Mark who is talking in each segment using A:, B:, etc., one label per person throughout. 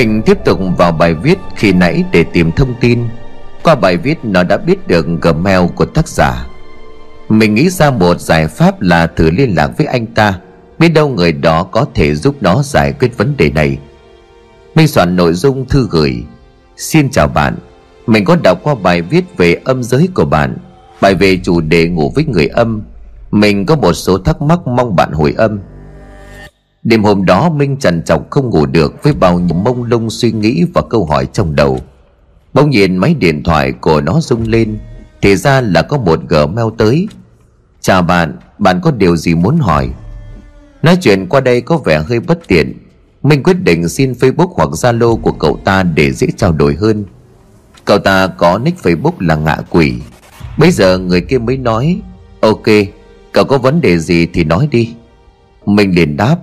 A: Mình tiếp tục vào bài viết khi nãy để tìm thông tin. Qua bài viết, nó đã biết được gmail của tác giả. Mình nghĩ ra một giải pháp là thử liên lạc với anh ta, Biết đâu người đó có thể giúp nó giải quyết vấn đề này. Mình soạn nội dung thư gửi. Xin chào bạn. Mình có đọc qua bài viết về âm giới của bạn. Bài về chủ đề ngủ với người âm. Mình có một số thắc mắc mong bạn hồi âm. Đêm hôm đó Minh trần trọng không ngủ được Với bao nhiêu mông lung suy nghĩ và câu hỏi trong đầu. Bỗng nhiên máy điện thoại của nó rung lên Thì ra là có một gmail tới. Chào bạn, bạn có điều gì muốn hỏi? Nói chuyện qua đây có vẻ hơi bất tiện. Minh quyết định xin Facebook hoặc Zalo của cậu ta để dễ trao đổi hơn. Cậu ta có nick Facebook là ngạ quỷ. Bây giờ người kia mới nói Ok, cậu có vấn đề gì thì nói đi Minh liền đáp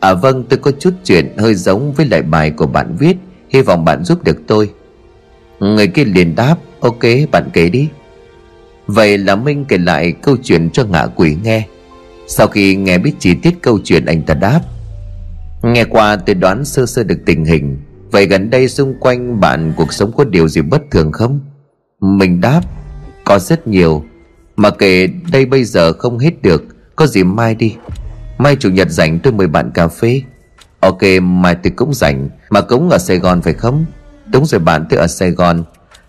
A: À vâng tôi có chút chuyện hơi giống với lại bài của bạn viết. Hy vọng bạn giúp được tôi. Người kia liền đáp, Ok, bạn kể đi. Vậy là Minh kể lại câu chuyện cho ngạ quỷ nghe. Sau khi nghe biết chi tiết câu chuyện, anh ta đáp, Nghe qua tôi đoán sơ sơ được tình hình. Vậy gần đây xung quanh bạn cuộc sống có điều gì bất thường không? Mình đáp, Có rất nhiều. Mà kể đây bây giờ không hết được. Có gì mai đi. Mai chủ nhật rảnh tôi mời bạn cà phê. Ok, mai tôi cũng rảnh. Mà cũng ở Sài Gòn phải không? Đúng rồi bạn, tôi ở Sài Gòn.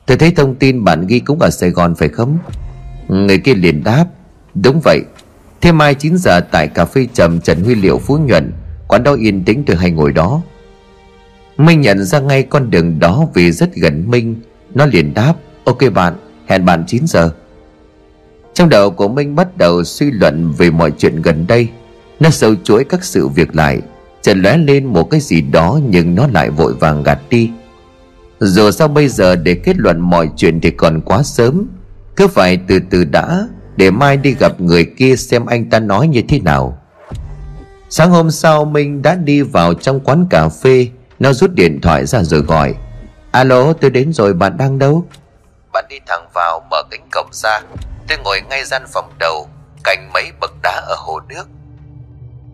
A: Tôi thấy thông tin bạn ghi cũng ở Sài Gòn phải không? Người kia liền đáp. Đúng vậy. Thế mai 9 giờ tại cà phê trầm Trần Huy Liệu Phú Nhuận. Quán đó yên tĩnh, tôi hay ngồi đó. Minh nhận ra ngay con đường đó vì rất gần Minh. Nó liền đáp. Ok bạn, hẹn bạn 9 giờ. Trong đầu của Minh bắt đầu suy luận về mọi chuyện gần đây. Nó sâu chuỗi các sự việc lại, Chợt lóe lên một cái gì đó Nhưng nó lại vội vàng gạt đi. Dù sao bây giờ để kết luận mọi chuyện thì còn quá sớm. Cứ phải từ từ đã, Để mai đi gặp người kia xem anh ta nói như thế nào. Sáng hôm sau, Minh đã đi vào trong quán cà phê. Nó rút điện thoại ra rồi gọi. Alo, tôi đến rồi, bạn đang đâu? Bạn đi thẳng vào, mở cánh cổng ra. Tôi ngồi ngay gian phòng đầu, Cạnh mấy bậc đá ở hồ nước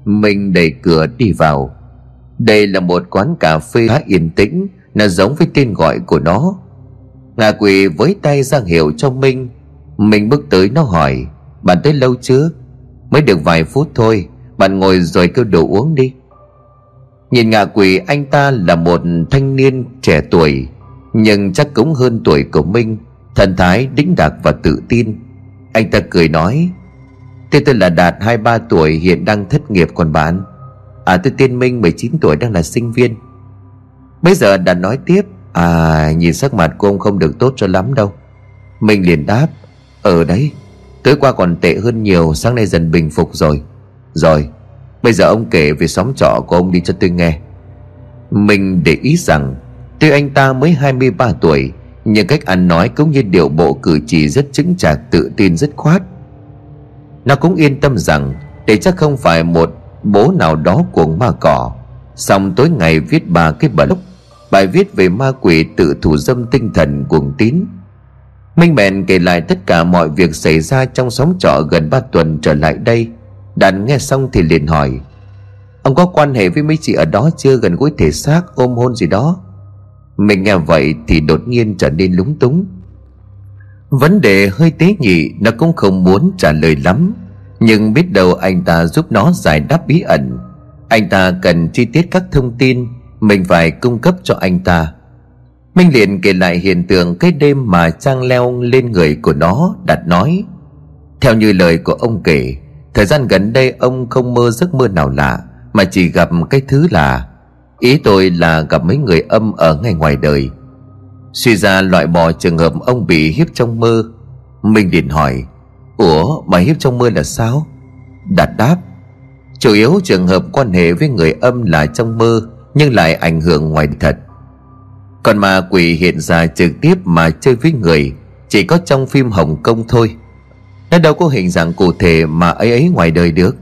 A: mình đẩy cửa đi vào. Đây là một quán cà phê khá yên tĩnh, Nó giống với tên gọi của nó. Ngà quỳ với tay ra hiệu cho Minh Minh bước tới nó hỏi, Bạn tới lâu chưa? Mới được vài phút thôi, Bạn ngồi rồi kêu đồ uống đi. Nhìn ngạ quỷ anh ta là một thanh niên trẻ tuổi, Nhưng chắc cũng hơn tuổi của Minh Thần thái đĩnh đạc và tự tin. Anh ta cười nói Tên tôi là Đạt 23 tuổi, hiện đang thất nghiệp còn bán. À tôi tiên Minh 19 tuổi, đang là sinh viên. Bây giờ Đạt nói tiếp À nhìn sắc mặt của ông không được tốt cho lắm đâu. Mình liền đáp Ở đấy Tối qua còn tệ hơn nhiều, Sáng nay dần bình phục rồi. Rồi, Bây giờ ông kể về xóm trọ của ông đi cho tôi nghe. Mình để ý rằng, Tuy anh ta mới 23 tuổi, Nhưng cách ăn nói cũng như điệu bộ cử chỉ rất chứng chạc, tự tin, rất khoát. Nó cũng yên tâm rằng Đây chắc không phải một bố nào đó cuồng ma cỏ. Xong tối ngày viết ba cái blog Bài viết về ma quỷ tự thủ dâm tinh thần cuồng tín. Minh bèn kể lại tất cả mọi việc xảy ra trong xóm trọ gần ba tuần trở lại đây. Đàn nghe xong thì liền hỏi, Ông có quan hệ với mấy chị ở đó chưa gần gũi thể xác, ôm hôn gì đó? Mình nghe vậy thì đột nhiên trở nên lúng túng. Vấn đề hơi tế nhị, Nó cũng không muốn trả lời lắm. Nhưng biết đâu anh ta giúp nó giải đáp bí ẩn. Anh ta cần chi tiết các thông tin, Mình phải cung cấp cho anh ta. Minh liền kể lại hiện tượng cái đêm mà Trang leo lên người của nó, đặt nói, Theo như lời của ông kể, Thời gian gần đây ông không mơ giấc mơ nào lạ, Mà chỉ gặp cái thứ là, Ý tôi là gặp mấy người âm ở ngay ngoài đời. Suy ra loại bỏ trường hợp ông bị hiếp trong mơ. Minh liền hỏi Ủa mà hiếp trong mơ là sao? Đạt đáp, Chủ yếu trường hợp quan hệ với người âm là trong mơ, Nhưng lại ảnh hưởng ngoài thật. Còn mà quỷ hiện ra trực tiếp mà chơi với người, Chỉ có trong phim Hồng Kông thôi. Nó đâu có hình dạng cụ thể mà ấy ấy ngoài đời được.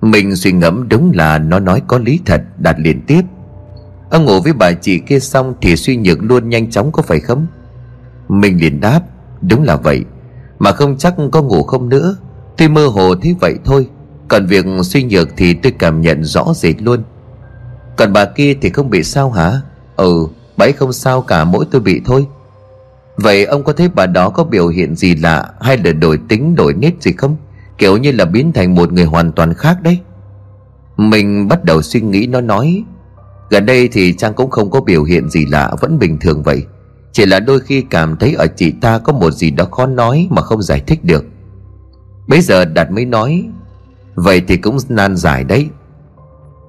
A: Mình suy ngẫm đúng là nó nói có lý thật, Đạt liền tiếp. Ông ngủ với bà chị kia xong Thì suy nhược luôn nhanh chóng có phải không? Mình liền đáp, Đúng là vậy. Mà không chắc có ngủ không nữa. Tuy mơ hồ thế vậy thôi, Còn việc suy nhược thì tôi cảm nhận rõ rệt luôn. Còn bà kia thì không bị sao hả? Ừ bà ấy không sao cả, mỗi tôi bị thôi. Vậy ông có thấy bà đó có biểu hiện gì lạ Hay là đổi tính, đổi nết gì không? Kiểu như là biến thành một người hoàn toàn khác đấy. Mình bắt đầu suy nghĩ nó nói, Gần đây thì Trang cũng không có biểu hiện gì lạ, Vẫn bình thường vậy. Chỉ là đôi khi cảm thấy ở chị ta có một gì đó khó nói Mà không giải thích được. Bây giờ Đạt mới nói, Vậy thì cũng nan giải đấy.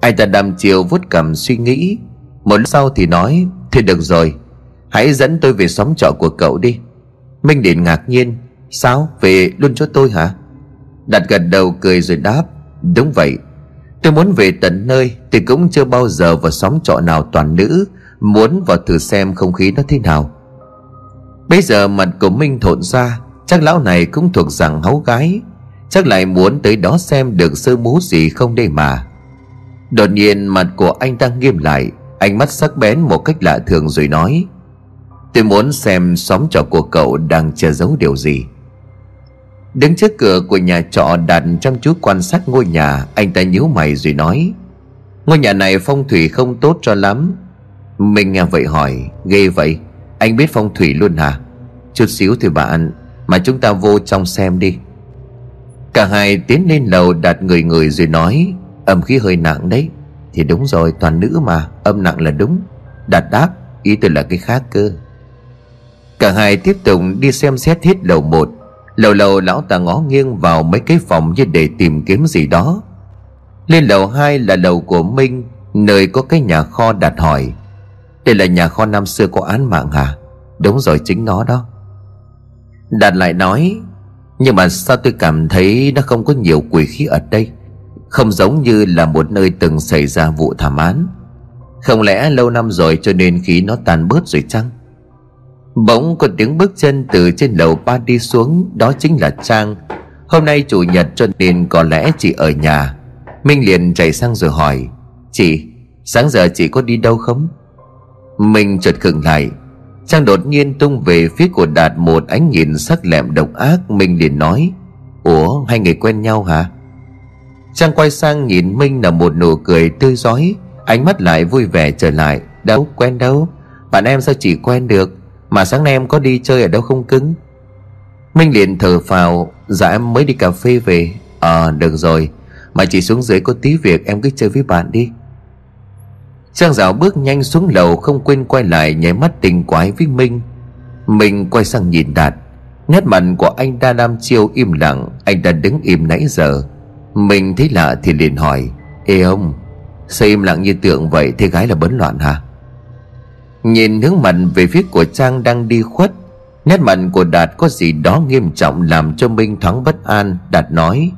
A: Anh ta đăm chiều vuốt cầm suy nghĩ. Một lúc sau thì nói, Thì được rồi, Hãy dẫn tôi về xóm trọ của cậu đi. Minh điện ngạc nhiên, Sao? Về luôn cho tôi hả? Đạt gật đầu cười rồi đáp, Đúng vậy. Tôi muốn về tận nơi Thì cũng chưa bao giờ vào xóm trọ nào toàn nữ, Muốn vào thử xem không khí nó thế nào. Bây giờ mặt của Minh thộn ra, Chắc lão này cũng thuộc rằng háu gái. Chắc lại muốn tới đó xem được sơ mú gì không đây mà. Đột nhiên mặt của anh ta nghiêm lại, Ánh mắt sắc bén một cách lạ thường rồi nói, Tôi muốn xem xóm trọ của cậu đang che giấu điều gì. Đứng trước cửa của nhà trọ đặt chăm chú quan sát ngôi nhà, Anh ta nhíu mày rồi nói, Ngôi nhà này phong thủy không tốt cho lắm. Mình nghe vậy hỏi, Ghê vậy? Anh biết phong thủy luôn hả? Chút xíu thì bạn, Mà chúng ta vô trong xem đi. Cả hai tiến lên lầu đặt người người rồi nói, Âm khí hơi nặng đấy. Thì đúng rồi, toàn nữ mà, Âm nặng là đúng. Đạt đáp, Ý tôi là cái khác cơ. Cả hai tiếp tục đi xem xét hết lầu một. Lầu lầu lão ta ngó nghiêng vào mấy cái phòng như để tìm kiếm gì đó. Lên lầu hai là lầu của Minh, Nơi có cái nhà kho đặt hỏi. Đây là nhà kho năm xưa có án mạng hả? Đúng rồi, chính nó đó. Đạt lại nói, Nhưng mà sao tôi cảm thấy nó không có nhiều quỷ khí ở đây? Không giống như là một nơi từng xảy ra vụ thảm án. Không lẽ lâu năm rồi cho nên khí nó tan bớt rồi chăng? Bỗng có tiếng bước chân từ trên lầu ba đi xuống, Đó chính là Trang. Hôm nay chủ nhật cho nên có lẽ chị ở nhà. Minh liền chạy sang rồi hỏi, Chị, Sáng giờ chị có đi đâu không? Minh chợt khựng lại. Trang đột nhiên tung về phía của Đạt một ánh nhìn sắc lẹm độc ác Minh liền nói Ủa hai người quen nhau hả? Trang quay sang nhìn Minh là một nụ cười tươi giói Ánh mắt lại vui vẻ trở lại Đâu quen đâu? Bạn em sao chỉ quen được? Mà sáng nay em có đi chơi ở đâu không cứng? Minh liền thở phào Dạ em mới đi cà phê về. Ờ à, được rồi. Mà chỉ xuống dưới có tí việc em cứ chơi với bạn đi. Trang rào bước nhanh xuống lầu Không quên quay lại nháy mắt tình quái với Minh. Minh quay sang nhìn Đạt. Nét mặt của anh ta đam chiêu im lặng, Anh ta đứng im nãy giờ. Mình thấy lạ thì liền hỏi, Ê ông, Sao im lặng như tượng vậy? Thế gái là bấn loạn hả? Nhìn hướng mặt về phía của Trang đang đi khuất, Nét mặt của Đạt có gì đó nghiêm trọng Làm cho Minh thoáng bất an. Đạt nói,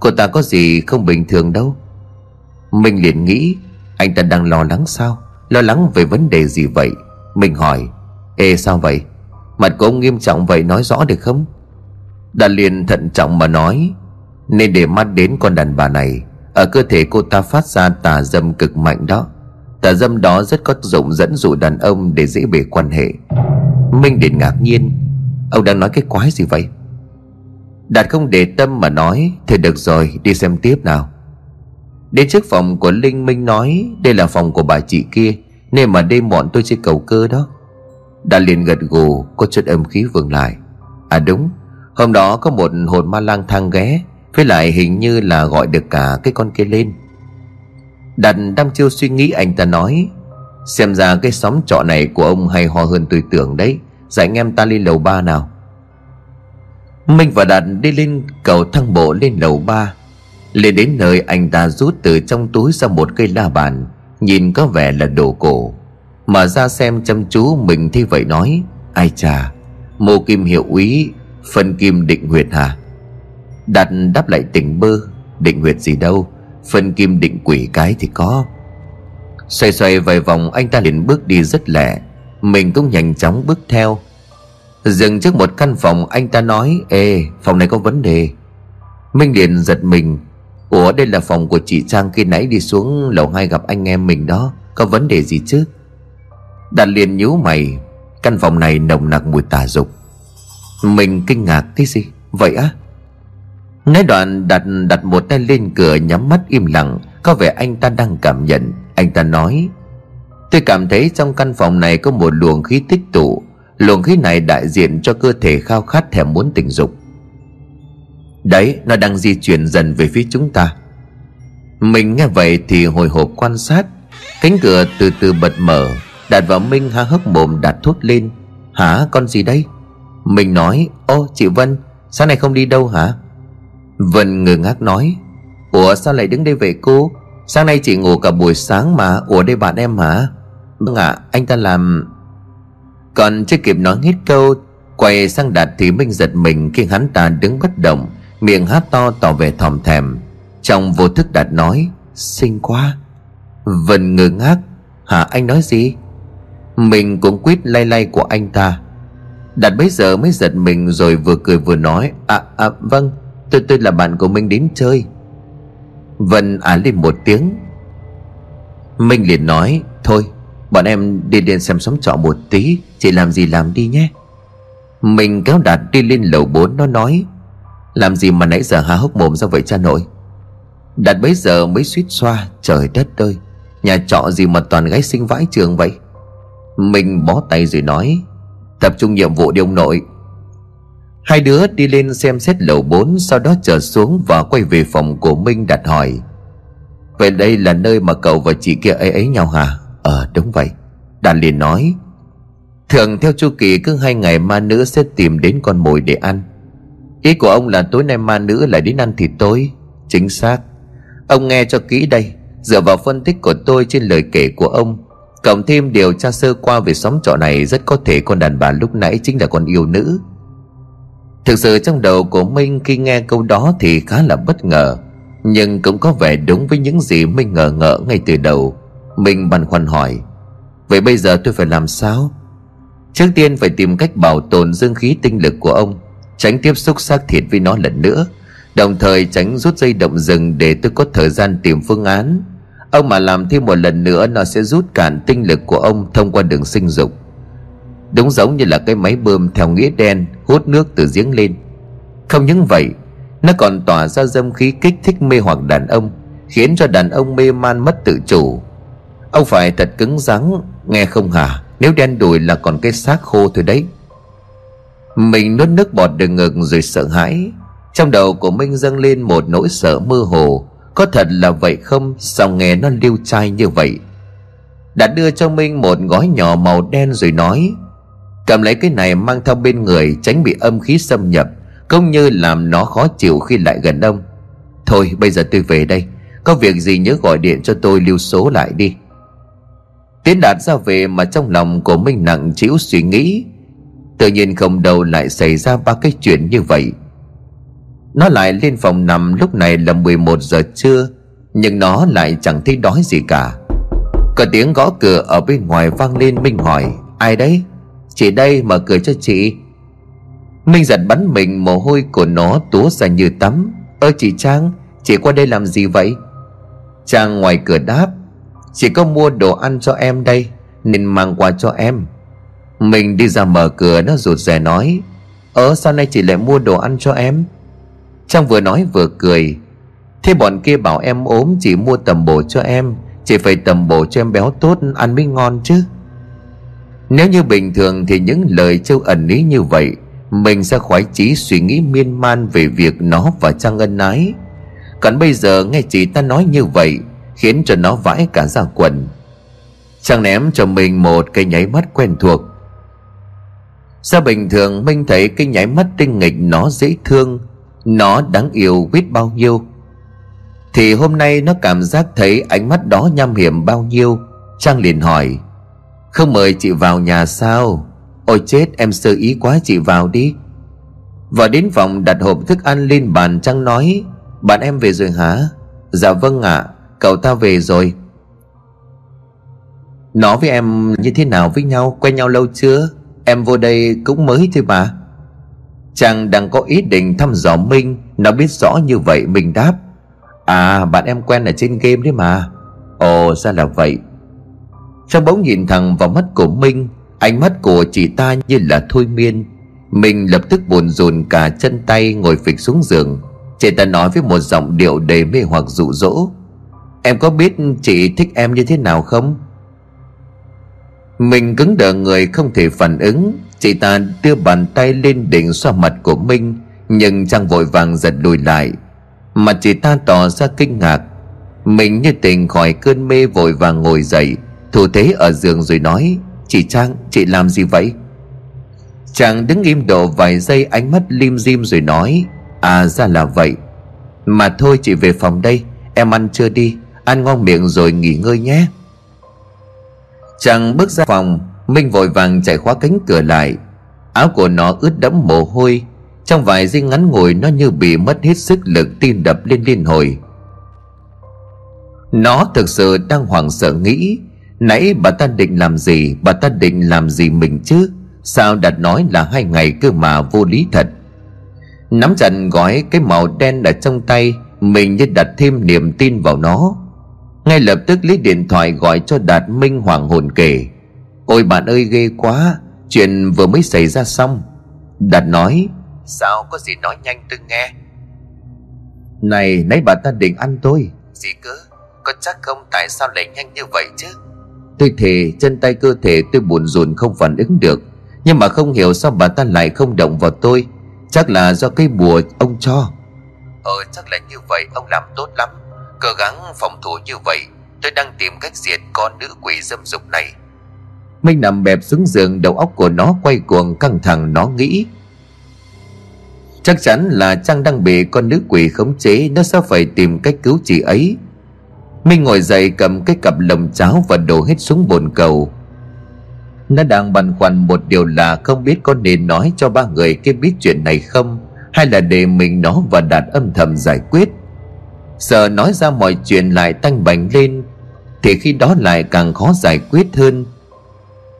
A: Cô ta có gì không bình thường đâu. Minh liền nghĩ anh ta đang lo lắng sao? Lo lắng về vấn đề gì vậy? Minh hỏi. Ê, sao vậy? Mặt của ông nghiêm trọng vậy nói rõ được không? Đạt liền thận trọng mà nói. Nên để mắt đến con đàn bà này. Ở cơ thể cô ta phát ra tà dâm cực mạnh đó. Tà dâm đó rất có dụng dẫn dụ đàn ông để dễ bề quan hệ. Minh Điền ngạc nhiên. Ông đang nói cái quái gì vậy? Đạt không để tâm mà nói. Thì được rồi, đi xem tiếp nào. Đến trước phòng của Linh Minh nói, Đây là phòng của bà chị kia, Nên mà đêm bọn tôi chơi cầu cơ đó. Đã liền gật gù, Có chút âm khí vương lại. À đúng, Hôm đó có một hồn ma lang thang ghé, Với lại hình như là gọi được cả cái con kia lên. Đạt đang chiêu suy nghĩ, anh ta nói, Xem ra cái xóm trọ này của ông hay ho hơn tôi tưởng đấy, Dạy anh em ta lên lầu ba nào. Minh và Đạt đi lên cầu thang bộ lên lầu ba. Lên đến nơi anh ta rút từ trong túi ra một cây la bàn, Nhìn có vẻ là đồ cổ. Mà ra xem chăm chú mình thì vậy nói, Ai chà, Mô kim hiệu úy, Phân kim định huyệt hả? Đặt đáp lại tỉnh bơ, Định huyệt gì đâu, Phân kim định quỷ cái thì có. Xoay xoay vài vòng, anh ta liền bước đi rất lẹ. Mình cũng nhanh chóng bước theo. Dừng trước một căn phòng, anh ta nói, Ê, phòng này có vấn đề. Minh liền giật mình Ủa, đây là phòng của chị Trang khi nãy đi xuống lầu hai gặp anh em mình đó. Có vấn đề gì chứ? Đạt liền nhíu mày. Căn phòng này nồng nặc mùi tà dục. Mình kinh ngạc cái gì? Vậy á? Nói đoạn đặt đặt một tay lên cửa nhắm mắt im lặng. Có vẻ anh ta đang cảm nhận. Anh ta nói, Tôi cảm thấy trong căn phòng này có một luồng khí tích tụ. Luồng khí này đại diện cho cơ thể khao khát thèm muốn tình dục. Đấy nó đang di chuyển dần về phía chúng ta. Mình nghe vậy thì hồi hộp quan sát. Cánh cửa từ từ bật mở Đạt và Minh há hốc mồm đặt thốt lên. Hả con gì đây? Mình nói Ô chị Vân Sáng nay không đi đâu hả? Vân ngơ ngác nói Ủa sao lại đứng đây vậy cô? Sáng nay chị ngủ cả buổi sáng mà Ủa đây bạn em hả? Vâng ạ à, anh ta làm Còn chưa kịp nói hết câu Quay sang Đạt thì Minh giật mình Khi hắn ta đứng bất động. Miệng hát to tỏ vẻ thòm thèm. Trong vô thức Đạt nói, Xinh quá. Vân ngơ ngác, Hả, anh nói gì? Mình cũng quýt lay lay của anh ta. Đạt bấy giờ mới giật mình rồi vừa cười vừa nói À à vâng Tôi tôi là bạn của Minh đến chơi. Vân à lên một tiếng. Minh liền nói, Thôi, bọn em đi lên xem xóm trọ một tí, Chị làm gì làm đi nhé. Mình kéo Đạt đi lên lầu 4 Nó nói làm gì mà nãy giờ há hốc mồm ra vậy cha nội? Đạt bấy giờ mới suýt xoa, Trời đất ơi. Nhà trọ gì mà toàn gái sinh vãi trường vậy? Mình bó tay rồi nói, Tập trung nhiệm vụ đi ông nội. Hai đứa đi lên xem xét lầu 4 Sau đó trở xuống và quay về phòng của Minh đặt hỏi. Vậy đây là nơi mà cậu và chị kia ấy ấy nhau hả? Ờ đúng vậy. Đạt liền nói, Thường theo chu kỳ cứ hai ngày ma nữ sẽ tìm đến con mồi để ăn. Ý của ông là tối nay ma nữ lại đến ăn thịt tối Chính xác. Ông nghe cho kỹ đây. Dựa vào phân tích của tôi trên lời kể của ông, Cộng thêm điều tra sơ qua về xóm trọ này Rất có thể con đàn bà lúc nãy chính là con yêu nữ. Thực sự trong đầu của Minh khi nghe câu đó thì khá là bất ngờ, Nhưng cũng có vẻ đúng với những gì Minh ngờ ngỡ ngay từ đầu. Minh băn khoăn hỏi, Vậy bây giờ tôi phải làm sao? Trước tiên phải tìm cách bảo tồn dương khí tinh lực của ông. Tránh tiếp xúc xác thịt với nó lần nữa, Đồng thời tránh rút dây động rừng Để tôi có thời gian tìm phương án. Ông mà làm thêm một lần nữa, Nó sẽ rút cạn tinh lực của ông Thông qua đường sinh dục. Đúng giống như là cái máy bơm theo nghĩa đen, Hút nước từ giếng lên. Không những vậy, Nó còn tỏa ra dâm khí kích thích mê hoặc đàn ông, Khiến cho đàn ông mê man mất tự chủ. Ông phải thật cứng rắn, Nghe không hả? Nếu đen đùi là còn cái xác khô thôi đấy. Mình nuốt nước bọt đường ngực rồi sợ hãi. Trong đầu của Minh dâng lên một nỗi sợ mơ hồ. Có thật là vậy không? Sao nghe nó liêu trai như vậy? Đã đưa cho Minh một gói nhỏ màu đen rồi nói, Cầm lấy cái này mang theo bên người, Tránh bị âm khí xâm nhập, Cũng như làm nó khó chịu khi lại gần ông. Thôi, bây giờ tôi về đây. Có việc gì nhớ gọi điện cho tôi lưu số lại đi. Tiến đạt ra về mà trong lòng của Minh nặng chịu suy nghĩ. Tự nhiên không đầu lại xảy ra ba cái chuyện như vậy. Nó lại lên phòng nằm lúc này là 11 giờ trưa, Nhưng nó lại chẳng thấy đói gì cả. Có tiếng gõ cửa ở bên ngoài vang lên Minh hỏi, Ai đấy? Chị đây mở cửa cho chị. Minh giật bắn mình, mồ hôi của nó túa ra như tắm. Ơ chị Trang, Chị qua đây làm gì vậy? Trang ngoài cửa đáp, Chị có mua đồ ăn cho em đây, Nên mang qua cho em. Mình đi ra mở cửa, nó rụt rè nói Ờ sao nay chị lại mua đồ ăn cho em? Trang vừa nói vừa cười, Thế bọn kia bảo em ốm, Chị mua tầm bổ cho em, Chị phải tầm bổ cho em béo tốt, Ăn mới ngon chứ. Nếu như bình thường thì những lời châu ẩn ý như vậy, Mình sẽ khoái chí suy nghĩ miên man Về việc nó và Trang ân ái. Còn bây giờ nghe chị ta nói như vậy, Khiến cho nó vãi cả ra quần. Trang ném cho mình một cái nháy mắt quen thuộc. Sao bình thường Minh thấy cái nháy mắt tinh nghịch nó dễ thương Nó đáng yêu biết bao nhiêu? Thì hôm nay nó cảm giác thấy ánh mắt đó nham hiểm bao nhiêu? Trang liền hỏi. Không mời chị vào nhà sao? Ôi chết em sơ ý quá chị vào đi. Vào đến phòng đặt hộp thức ăn lên bàn Trang nói Bạn em về rồi hả? Dạ vâng ạ à, Cậu ta về rồi. Nó với em như thế nào với nhau? Quen nhau lâu chưa? Em vô đây cũng mới thôi mà. Chàng đang có ý định thăm dò Minh. Nó biết rõ như vậy mình đáp. À bạn em quen ở trên game đấy mà. Ồ, ra là vậy. Trong bóng nhìn thẳng vào mắt của Minh, Ánh mắt của chị ta như là thôi miên. Mình lập tức buồn rùn cả chân tay ngồi phịch xuống giường. Chị ta nói với một giọng điệu đầy mê hoặc dụ dỗ Em có biết chị thích em như thế nào không? Mình cứng đờ người không thể phản ứng. Chị ta đưa bàn tay lên đỉnh xoa mặt của Minh, Nhưng chàng vội vàng giật lùi lại. Mặt chị ta tỏ ra kinh ngạc. Mình như tỉnh khỏi cơn mê vội vàng ngồi dậy. Thủ thế ở giường rồi nói, Chị Trang, chị làm gì vậy? Chàng đứng im độ vài giây ánh mắt lim dim rồi nói À ra là vậy. Mà thôi chị về phòng đây, Em ăn chưa đi. Ăn ngon miệng rồi nghỉ ngơi nhé. Chàng bước ra phòng, Minh vội vàng chạy khóa cánh cửa lại. Áo của nó ướt đẫm mồ hôi, Trong vài giây ngắn ngồi Nó như bị mất hết sức lực Tim đập lên liên hồi. Nó thực sự đang hoảng sợ nghĩ, Nãy bà ta định làm gì, Bà ta định làm gì mình chứ? Sao đặt nói là hai ngày cơ mà vô lý thật? Nắm chặt gói cái màu đen ở trong tay, Mình như đặt thêm niềm tin vào nó. Ngay lập tức lấy điện thoại gọi cho Đạt Minh hoàng hồn kể Ôi bạn ơi, ghê quá, Chuyện vừa mới xảy ra xong. Đạt nói, Sao có gì nói nhanh tôi nghe? Này, nãy bà ta định ăn tôi. Gì cơ? Có chắc không tại sao lại nhanh như vậy chứ? Tôi thề, chân tay cơ thể tôi buồn rùn không phản ứng được. Nhưng mà không hiểu sao bà ta lại không động vào tôi. Chắc là do cái bùa ông cho. Ờ chắc là như vậy, ông làm tốt lắm. Cố gắng phòng thủ như vậy, Tôi đang tìm cách diệt con nữ quỷ dâm dục này. Minh nằm bẹp xuống giường, Đầu óc của nó quay cuồng, căng thẳng, nó nghĩ. Chắc chắn là Trang đang bị con nữ quỷ khống chế, Nó sẽ phải tìm cách cứu chị ấy. Minh ngồi dậy cầm cái cặp lồng cháo Và đổ hết xuống bồn cầu. Nó đang băn khoăn một điều là Không biết có nên nói cho ba người kia biết chuyện này không, Hay là để mình nó và đạt âm thầm giải quyết. Sợ nói ra mọi chuyện lại tanh bành lên, Thì khi đó lại càng khó giải quyết hơn.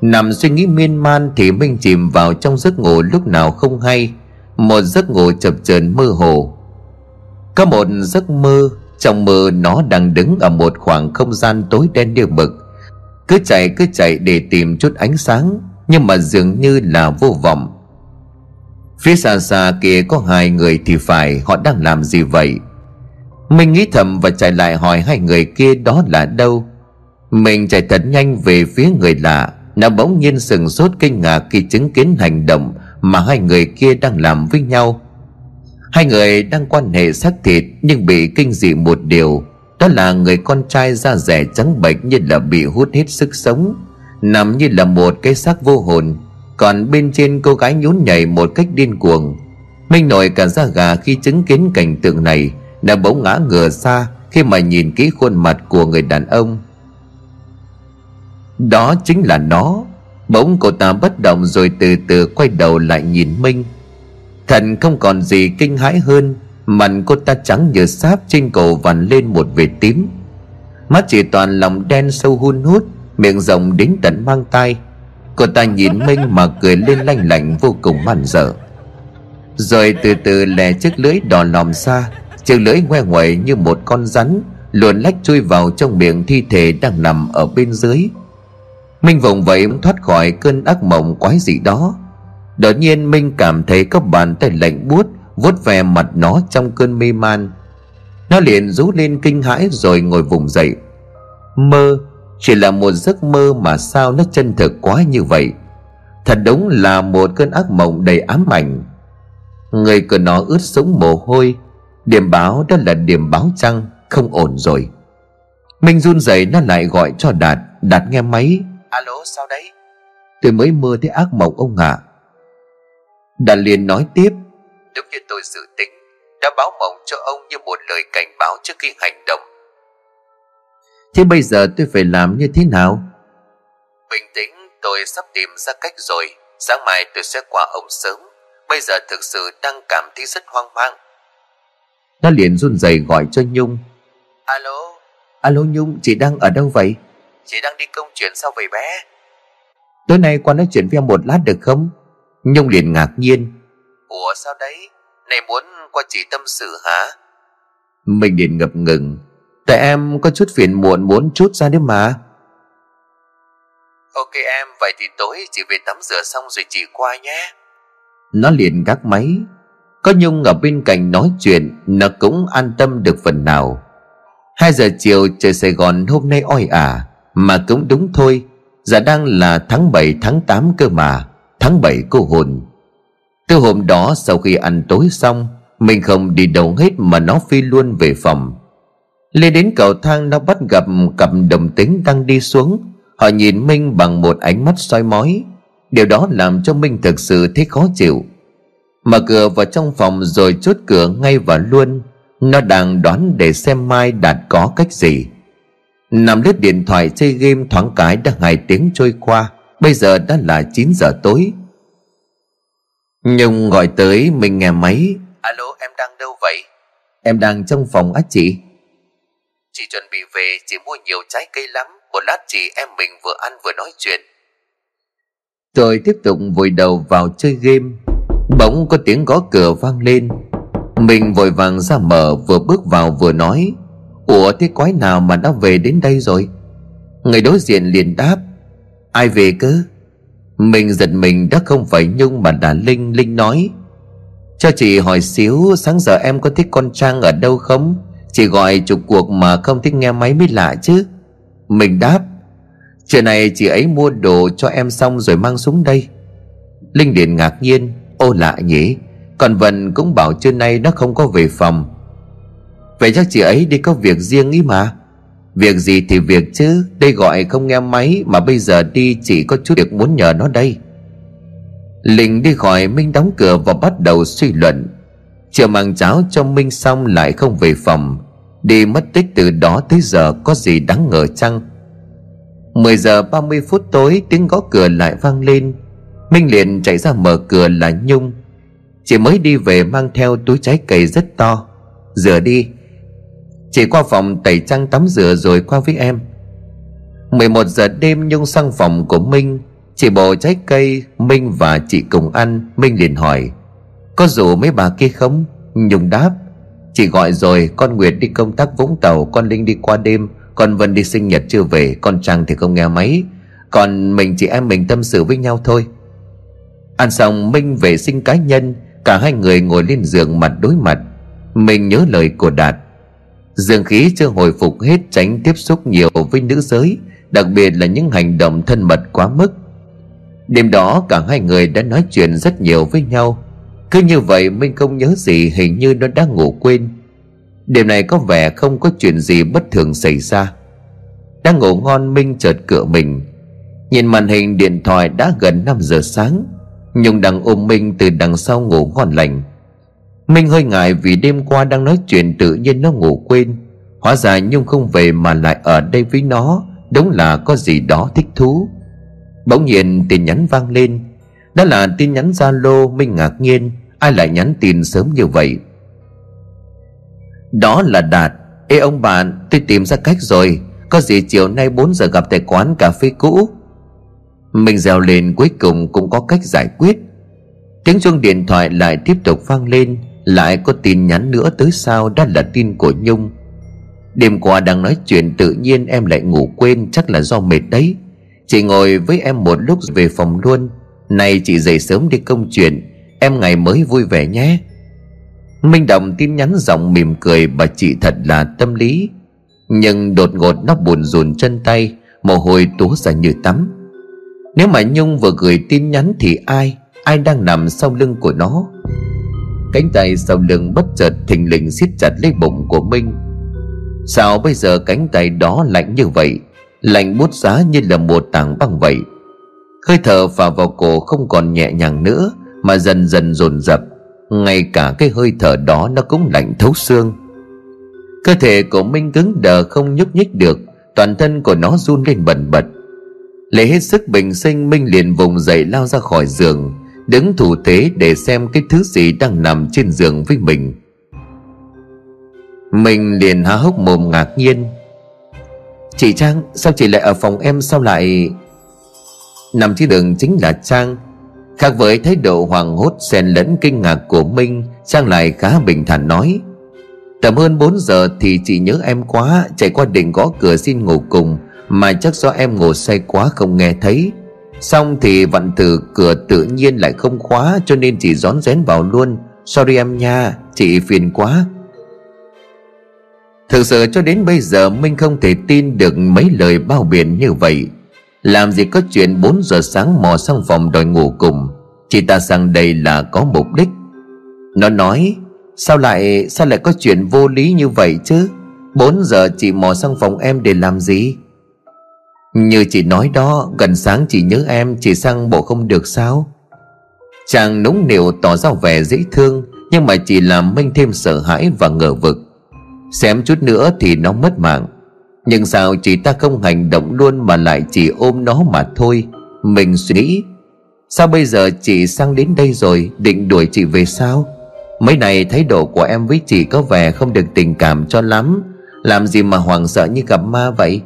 A: Nằm suy nghĩ miên man Thì Minh chìm vào trong giấc ngủ lúc nào không hay, Một giấc ngủ chập chờn mơ hồ. Có một giấc mơ, trong mơ nó đang đứng ở một khoảng không gian tối đen như mực. Cứ chạy cứ chạy để tìm chút ánh sáng, Nhưng mà dường như là vô vọng. Phía xa xa kia có hai người thì phải, Họ đang làm gì vậy? Mình nghĩ thầm và chạy lại hỏi hai người kia đó là đâu. Mình chạy thật nhanh về phía người lạ, Nó bỗng nhiên sừng sốt kinh ngạc khi chứng kiến hành động Mà hai người kia đang làm với nhau. Hai người đang quan hệ xác thịt nhưng bị kinh dị một điều, Đó là người con trai da rẻ trắng bệch như là bị hút hết sức sống, Nằm như là một cái xác vô hồn. Còn bên trên cô gái nhún nhảy một cách điên cuồng. Minh nổi cả da gà khi chứng kiến cảnh tượng này. Đã bỗng ngã ngửa xa khi mà nhìn kỹ khuôn mặt của người đàn ông. Đó chính là nó. Bỗng cô ta bất động rồi từ từ quay đầu lại nhìn Minh. Thần không còn gì kinh hãi hơn, Mặt cô ta trắng như sáp trên cổ vằn lên một vệt tím. Mắt chỉ toàn lòng đen sâu hun hút, Miệng rộng đến tận mang tay Cô ta nhìn Minh mà cười lên lanh lạnh vô cùng man dở Rồi từ từ lè chiếc lưỡi đỏ lòm xa Chiếc lưỡi ngoe ngoẩy như một con rắn, Luồn lách chui vào trong miệng thi thể đang nằm ở bên dưới. Minh vùng vậy thoát khỏi cơn ác mộng quái dị đó. Đột nhiên Minh cảm thấy có bàn tay lạnh buốt, vuốt ve mặt nó trong cơn mê man. Nó liền rú lên kinh hãi rồi ngồi vùng dậy. Mơ, Chỉ là một giấc mơ mà sao nó chân thực quá như vậy? Thật đúng là một cơn ác mộng đầy ám ảnh. Người của nó ướt sũng mồ hôi Điểm báo đó là điểm báo chăng Không ổn rồi. Minh run rẩy nó lại gọi cho Đạt. Đạt nghe máy. Alo sao đấy? Tôi mới mơ thấy ác mộng ông ạ. À. Đạt liền nói tiếp. Đúng như tôi dự tính Đã báo mộng cho ông như một lời cảnh báo trước khi hành động. Thế bây giờ tôi phải làm như thế nào? Bình tĩnh tôi sắp tìm ra cách rồi. Sáng mai tôi sẽ qua ông sớm. Bây giờ thực sự đang cảm thấy rất hoang mang Nó liền run rẩy gọi cho Nhung. Alo? Alo Nhung chị đang ở đâu vậy? Chị đang đi công chuyện sao vậy bé? Tối nay qua nói chuyện với em một lát được không? Nhung liền ngạc nhiên. Ủa sao đấy? Này muốn qua chỉ tâm sự hả? Mình liền ngập ngừng. Tại em có chút phiền muộn muốn chút ra đấy mà. Ok em Vậy thì tối chị về tắm rửa xong rồi chị qua nhé. Nó liền gác máy có Nhung ở bên cạnh nói chuyện, Nó cũng an tâm được phần nào. 2 giờ chiều trời Sài Gòn hôm nay oi ả, Mà cũng đúng thôi. Giờ đang là tháng 7 tháng 8 cơ mà, Tháng 7 cô hồn. Từ hôm đó sau khi ăn tối xong, Mình không đi đâu hết mà nó phi luôn về phòng. Lên đến cầu thang nó bắt gặp cặp đồng tính đang đi xuống. Họ nhìn Minh bằng một ánh mắt soi mói. Điều đó làm cho Minh thực sự thấy khó chịu. Mở cửa vào trong phòng rồi chốt cửa ngay vào luôn. Nó đang đoán để xem mai Đạt có cách gì. Nằm lướt điện thoại chơi game thoáng cái đã hai tiếng trôi qua. Bây giờ đã là 9 giờ tối. Nhung gọi tới mình nghe máy.
B: Alo em đang đâu vậy?
A: Em đang trong phòng á chị.
B: Chị chuẩn bị về Chị mua nhiều trái cây lắm. Một lát chị em mình vừa ăn vừa nói chuyện.
A: Tôi tiếp tục vùi đầu vào chơi game Bỗng có tiếng gõ cửa vang lên. Mình vội vàng ra mở, Vừa bước vào vừa nói, Ủa, thế quái nào mà đã về đến đây rồi? Người đối diện liền đáp, Ai về cơ? Mình giật mình đã không phải Nhung mà là Linh. Linh nói, Cho chị hỏi xíu, Sáng giờ em có thích con Trang ở đâu không? Chị gọi chục cuộc mà không thích nghe máy mới lạ chứ. Mình đáp, chuyện này chị ấy mua đồ cho em xong rồi mang xuống đây. Linh Điện ngạc nhiên Ô lạ nhỉ, Còn Vân cũng bảo trưa nay nó không có về phòng. Vậy chắc chị ấy đi có việc riêng ý mà. Việc gì thì việc chứ, Đây gọi không nghe máy Mà bây giờ đi chỉ có chút việc muốn nhờ nó đây. Linh đi khỏi Minh đóng cửa và bắt đầu suy luận. Chưa mang cháo cho Minh xong lại không về phòng. Đi mất tích từ đó tới giờ có gì đáng ngờ chăng? 10 giờ 30 phút tối tiếng gõ cửa lại vang lên. Minh liền chạy ra mở cửa là Nhung. Chị mới đi về mang theo túi trái cây rất to. Rửa đi. Chị qua phòng tẩy trang tắm rửa rồi qua với em. 11 giờ đêm Nhung sang phòng của Minh. Chị bộ trái cây, Minh và chị cùng ăn. Minh liền hỏi, Có rủ mấy bà kia không? Nhung đáp, Chị gọi rồi, con Nguyệt đi công tác Vũng Tàu, Con Linh đi qua đêm, Con Vân đi sinh nhật chưa về, Con Trang thì không nghe máy. Còn mình, chị em mình tâm sự với nhau thôi. Ăn xong, Minh vệ sinh cá nhân, Cả hai người ngồi lên giường mặt đối mặt. Mình nhớ lời của Đạt. Dương khí chưa hồi phục hết, tránh tiếp xúc nhiều với nữ giới, Đặc biệt là những hành động thân mật quá mức. Đêm đó, cả hai người đã nói chuyện rất nhiều với nhau. Cứ như vậy, Minh không nhớ gì, hình như nó đã ngủ quên. Đêm này có vẻ không có chuyện gì bất thường xảy ra. Đang ngủ ngon, Minh chợt cựa mình. Nhìn màn hình điện thoại đã gần 5 giờ sáng. Nhung đang ôm Minh từ đằng sau ngủ ngon lành. Minh hơi ngại vì đêm qua đang nói chuyện tự nhiên nó ngủ quên. Hóa ra Nhung không về mà lại ở đây với nó. Đúng là có gì đó thích thú. Bỗng nhiên tin nhắn vang lên. Đó là tin nhắn Zalo, Minh ngạc nhiên. Ai lại nhắn tin sớm như vậy? Đó là Đạt. Ê ông bạn, tôi tìm ra cách rồi. Có gì chiều nay 4 giờ gặp tại quán cà phê cũ. Mình dèo lên cuối cùng cũng có cách giải quyết. Tiếng chuông điện thoại lại tiếp tục vang lên, Lại có tin nhắn nữa tới sao Đó là tin của Nhung. Đêm qua đang nói chuyện tự nhiên em lại ngủ quên, Chắc là do mệt đấy. Chị ngồi với em một lúc về phòng luôn. Nay chị dậy sớm đi công chuyện, Em ngày mới vui vẻ nhé. Minh Đồng tin nhắn giọng mỉm cười Bà chị thật là tâm lý. Nhưng đột ngột nó buồn rùn chân tay, Mồ hôi túa ra như tắm. Nếu mà Nhung vừa gửi tin nhắn Thì ai? Ai đang nằm sau lưng của nó? Cánh tay sau lưng bất chợt thình lình siết chặt lấy bụng của Minh. Sao bây giờ cánh tay đó lạnh như vậy? Lạnh bút giá như là một tảng băng vậy. Hơi thở phả vào cổ không còn nhẹ nhàng nữa, mà dần dần dồn dập. Ngay cả cái hơi thở đó nó cũng lạnh thấu xương. Cơ thể của minh cứng đờ không nhúc nhích được, toàn thân của nó run lên bần bật lấy hết sức bình sinh minh liền vùng dậy lao ra khỏi giường, đứng thủ thế để xem cái thứ gì đang nằm trên giường với mình. Mình liền há hốc mồm ngạc nhiên. Chị Trang, Sao chị lại ở phòng em sao lại Nằm trên đường chính là Trang? Khác với thái độ hoàng hốt xen lẫn kinh ngạc của Minh, Trang lại khá bình thản nói, Tầm hơn 4 giờ thì chị nhớ em quá, Chạy qua đỉnh gõ cửa xin ngủ cùng. Mà chắc do em ngủ say quá không nghe thấy. Xong thì vặn từ cửa tự nhiên lại không khóa, Cho nên chị rón rén vào luôn. Sorry em nha, Chị phiền quá. Thực sự cho đến bây giờ Minh không thể tin được mấy lời bao biện như vậy. Làm gì có chuyện 4 giờ sáng mò sang phòng đòi ngủ cùng. Chị ta sang đây là có mục đích. Nó nói, Sao lại sao lại có chuyện vô lý như vậy chứ? 4 giờ chị mò sang phòng em để làm gì? Như chị nói đó, Gần sáng chị nhớ em, Chị sang bộ không được sao? Chàng núng nịu tỏ ra vẻ dễ thương, Nhưng mà chỉ làm Minh thêm sợ hãi và ngờ vực. Xém chút nữa thì nó mất mạng. Nhưng sao chị ta không hành động luôn Mà lại chỉ ôm nó mà thôi? Mình suy nghĩ, Sao bây giờ chị sang đến đây rồi, Định đuổi chị về sao? Mấy này thái độ của em với chị có vẻ không được tình cảm cho lắm. Làm gì mà hoảng sợ như gặp ma vậy?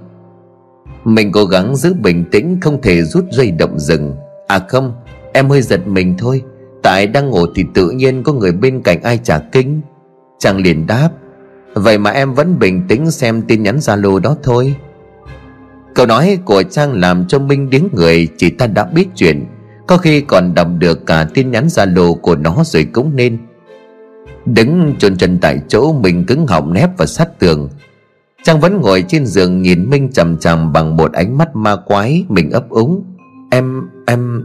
A: Mình cố gắng giữ bình tĩnh, Không thể rút dây động rừng. À không, Em hơi giật mình thôi. Tại đang ngủ thì tự nhiên có người bên cạnh ai trả kinh Chàng liền đáp, Vậy mà em vẫn bình tĩnh xem tin nhắn Zalo đó thôi. Câu nói của Trang làm cho Minh điếng người, Chỉ ta đã biết chuyện. Có khi còn đọc được cả tin nhắn Zalo của nó rồi cũng nên. Đứng chôn chân tại chỗ, Mình cứng họng nép vào sát tường. Trang vẫn ngồi trên giường nhìn Minh chằm chằm bằng một ánh mắt ma quái Mình ấp úng. Em, em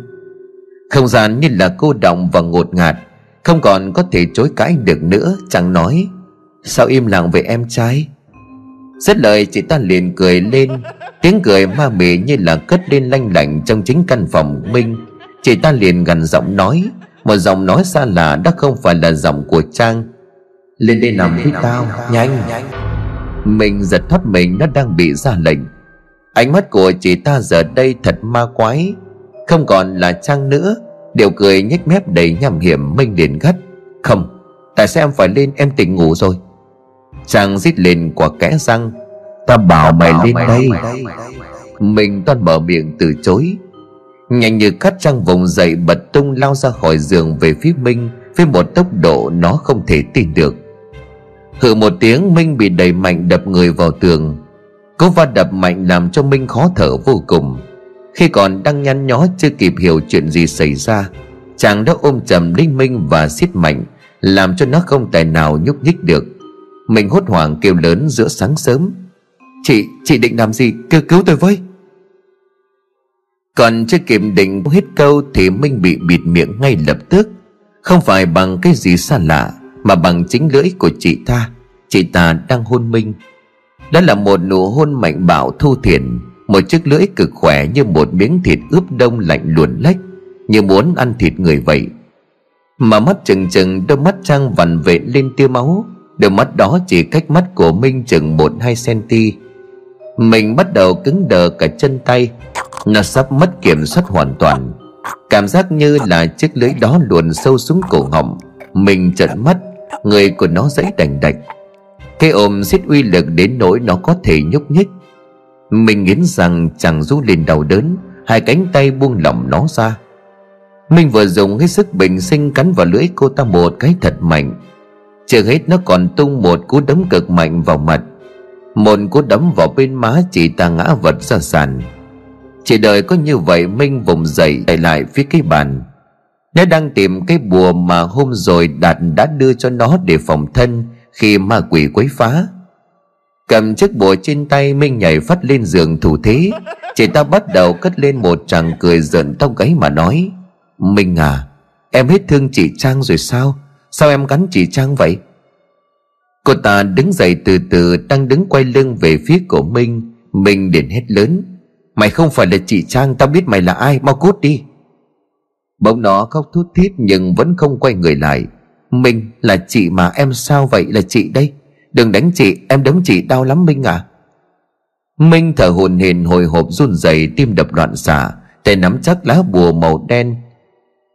A: Không gian như là cô động và ngột ngạt Không còn có thể chối cãi được nữa Trang nói. Sao im lặng về em trai? Rất lời chị ta liền cười lên. Tiếng cười ma mị như là cất lên lanh lảnh Trong chính căn phòng Minh. Chị ta liền gần giọng nói. Một giọng nói xa lạ đã không phải là giọng của Trang. Lên đây nằm với tao Nhanh. Mình giật thoát mình nó đang bị ra lệnh. Ánh mắt của chị ta giờ đây thật ma quái. Không còn là Trang nữa Điều cười nhếch mép đầy nham hiểm Minh liền gắt. Không Tại sao em phải lên em tỉnh ngủ rồi? Chàng rít lên quả kẽ răng. Ta bảo mày lên đây. Mình toan mở miệng từ chối. Nhanh như cắt Trang vùng dậy bật tung lao ra khỏi giường về phía Minh Với một tốc độ nó không thể tin được Hử một tiếng Minh bị đẩy mạnh đập người vào tường. Cú va đập mạnh làm cho Minh khó thở vô cùng. Khi còn đang nhăn nhó chưa kịp hiểu chuyện gì xảy ra Chàng đã ôm chầm Linh Minh và siết mạnh Làm cho nó không tài nào nhúc nhích được. Mình hốt hoảng kêu lớn giữa sáng sớm Chị, chị định làm gì? Cứ cứu tôi với. Còn chưa kịp định hết câu Thì Minh bị bịt miệng ngay lập tức. Không phải bằng cái gì xa lạ mà bằng chính lưỡi của chị ta Chị ta đang hôn Minh Đó là một nụ hôn mạnh bạo thu thiển, Một chiếc lưỡi cực khỏe Như một miếng thịt ướp đông lạnh luồn lách Như muốn ăn thịt người vậy. Mà mắt chừng chừng đôi mắt trang vằn vện lên tia máu. Đôi mắt đó chỉ cách mắt của Minh chừng một hai cm Mình bắt đầu cứng đờ cả chân tay. Nó sắp mất kiểm soát hoàn toàn. Cảm giác như là chiếc lưỡi đó luồn sâu xuống cổ họng. Mình trợn mắt. Người của nó dãy đành đạch. Cái ôm xiết uy lực đến nỗi nó có thể nhúc nhích. Mình nghiến rằng chẳng rú lên đau đớn, Hai cánh tay buông lỏng nó ra. Minh vừa dùng hết sức bình sinh cắn vào lưỡi cô ta một cái thật mạnh. Chưa hết nó còn tung một cú đấm cực mạnh vào mặt. Một cú đấm vào bên má chị ta ngã vật ra sàn. Chỉ đợi có như vậy Minh vùng dậy, chạy lại phía cái bàn. Nó đang tìm cái bùa mà hôm rồi Đạt đã đưa cho nó để phòng thân Khi ma quỷ quấy phá. Cầm chiếc bùa trên tay Minh nhảy phát lên giường thủ thế Chị ta bắt đầu cất lên một tràng cười giận tóc gáy mà nói, Minh à Em hết thương chị Trang rồi sao? Sao em gắn chị Trang vậy? Cô ta đứng dậy từ từ, Đang đứng quay lưng về phía của Minh. Minh liền hết lớn, Mày không phải là chị Trang, Tao biết mày là ai, Mau cút đi. Bỗng nó khóc thút thít Nhưng vẫn không quay người lại. Minh là chị mà em sao vậy là chị đây? Đừng đánh chị, Em đấm chị đau lắm Minh à Minh thở hồn hển hồi hộp run rẩy, tim đập loạn xạ, tay nắm chắc lá bùa màu đen.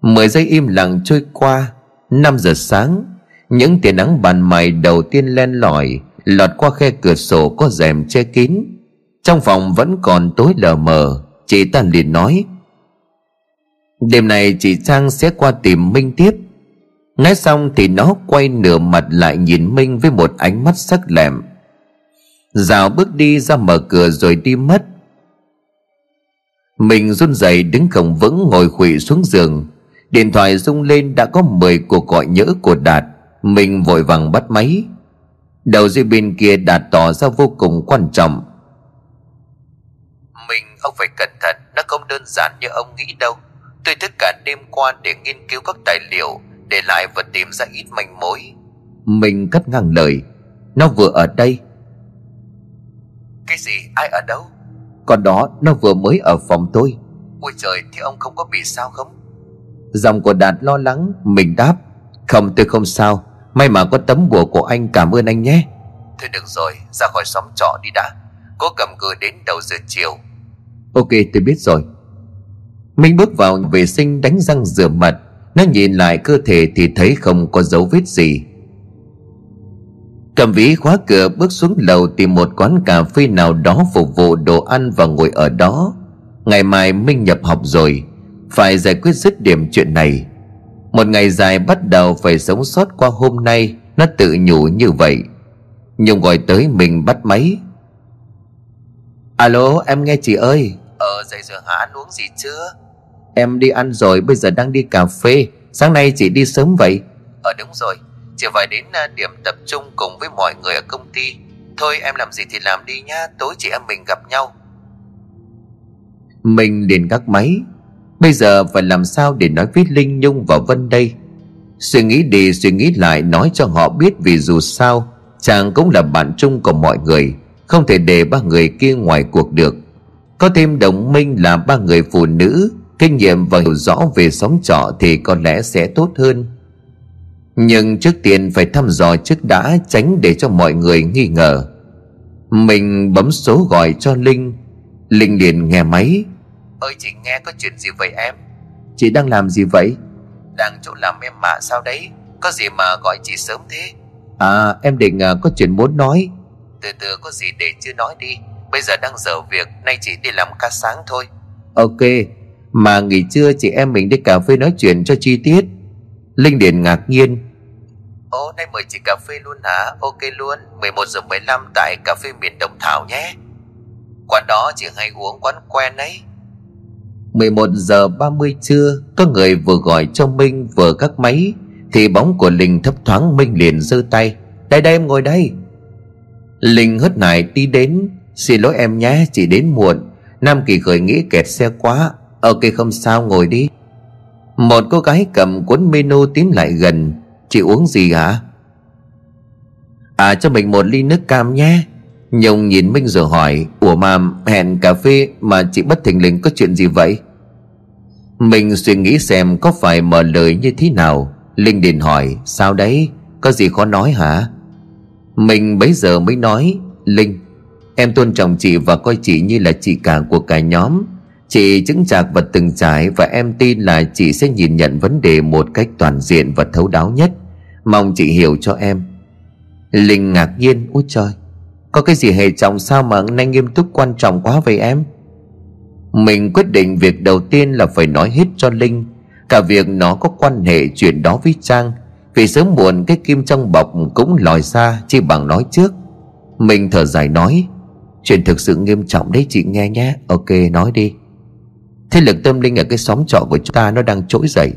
A: Mười giây im lặng trôi qua, năm giờ sáng, Những tia nắng bàn mày đầu tiên len lỏi, Lọt qua khe cửa sổ có rèm che kín. Trong phòng vẫn còn tối lờ mờ, Chị ta liền nói Đêm này chị Trang sẽ qua tìm Minh tiếp. Nói xong thì nó quay nửa mặt lại nhìn Minh với một ánh mắt sắc lẹm. Rào bước đi ra mở cửa rồi đi mất. Mình run rẩy đứng không vững ngồi khuỵu xuống giường. Điện thoại rung lên đã có 10 cuộc gọi nhỡ của Đạt. Mình vội vàng bắt máy. Đầu dây bên kia đạt tỏ ra vô cùng quan trọng.
B: Mình ông phải cẩn thận, Nó không đơn giản như ông nghĩ đâu. Tôi thức cả đêm qua để nghiên cứu các tài liệu Để lại và tìm ra ít manh mối.
A: Mình cắt ngang lời. Nó vừa ở đây.
B: Cái gì? Ai ở đâu?
A: Còn đó nó vừa mới ở phòng tôi.
B: Ôi trời thế ông không có bị sao không?
A: Dòng của Đạt lo lắng Mình đáp. Không tôi không sao. May mà có tấm bùa của anh cảm ơn anh nhé.
B: Thôi được rồi ra khỏi xóm trọ đi đã. Cố cầm cự đến đầu giờ chiều.
A: Ok tôi biết rồi Minh bước vào vệ sinh đánh răng rửa mặt, Nó nhìn lại cơ thể thì thấy không có dấu vết gì. Cầm ví khóa cửa bước xuống lầu tìm một quán cà phê nào đó phục vụ đồ ăn và ngồi ở đó. Ngày mai Minh nhập học rồi, Phải giải quyết dứt điểm chuyện này. Một ngày dài bắt đầu phải sống sót qua hôm nay, Nó tự nhủ như vậy. Nhung gọi tới mình bắt máy. Alo, em nghe chị ơi.
B: Ờ dậy rồi hả? Ăn uống gì chưa
A: Em đi ăn rồi bây giờ đang đi cà phê. Sáng nay chị đi sớm vậy.
B: Ờ đúng rồi. Chị phải đến à, điểm tập trung cùng với mọi người ở công ty. Thôi em làm gì thì làm đi nhá. Tối chị em mình gặp nhau.
A: Mình liền gác máy. Bây giờ phải làm sao để nói với Linh Nhung và Vân đây? Suy nghĩ đi suy nghĩ lại nói cho họ biết Vì dù sao Chàng cũng là bạn chung của mọi người. Không thể để ba người kia ngoài cuộc được Có thêm đồng minh là ba người phụ nữ Kinh nghiệm và hiểu rõ về sống trọ Thì có lẽ sẽ tốt hơn. Nhưng trước tiên phải thăm dò trước đã Tránh để cho mọi người nghi ngờ. Mình bấm số gọi cho Linh. Linh liền nghe máy.
B: Ơi chị nghe có chuyện gì vậy em?
A: Chị đang làm gì vậy?
B: Đang chỗ làm em mà sao đấy? Có gì mà gọi chị sớm thế?
A: À em định à, có chuyện muốn nói.
B: Từ từ có gì để chưa nói đi Bây giờ đang giờ việc Nay chị đi làm ca sáng thôi.
A: Ok Mà nghỉ trưa chị em mình đi cà phê nói chuyện cho chi tiết. Linh Điền ngạc nhiên.
B: Ồ nay mời chị cà phê luôn hả? Ok luôn 11 giờ 15 tại cà phê miền Đồng Thảo nhé. Quán đó chị hay uống quán quen ấy.
A: 11 giờ 30 trưa Có người vừa gọi cho Minh vừa cắt máy Thì bóng của Linh thấp thoáng Minh liền giơ tay. Đây đây em ngồi đây. Linh hớt hải đi đến Xin lỗi em nhé chị đến muộn. Nam Kỳ khởi nghĩ kẹt xe quá. Ờ, ok không sao, ngồi đi. Một cô gái cầm cuốn menu tiến lại gần. Chị uống gì hả? À cho mình một ly nước cam nhé. Nhung nhìn Minh rồi hỏi, Ủa mà hẹn cà phê mà chị bất thình lình có chuyện gì vậy? Mình suy nghĩ xem có phải mở lời như thế nào. Linh liền hỏi, Sao đấy? Có gì khó nói hả? Mình bấy giờ mới nói, Linh Em tôn trọng chị và coi chị như là chị cả của cả nhóm. Chị chứng chạc và từng trải Và em tin là chị sẽ nhìn nhận vấn đề một cách toàn diện và thấu đáo nhất. Mong chị hiểu cho em. Linh ngạc nhiên, Úi trời, Có cái gì hề trọng sao mà nay nghiêm túc quan trọng quá vậy em? Mình quyết định việc đầu tiên là phải nói hết cho Linh. Cả việc nó có quan hệ chuyện đó với Trang, Vì sớm muộn cái kim trong bọc cũng lòi ra, Chỉ bằng nói trước. Mình thở dài nói Chuyện thực sự nghiêm trọng đấy, chị nghe nhé. Ok, nói đi. Thế lực tâm linh ở cái xóm trọ của chúng ta nó đang trỗi dậy,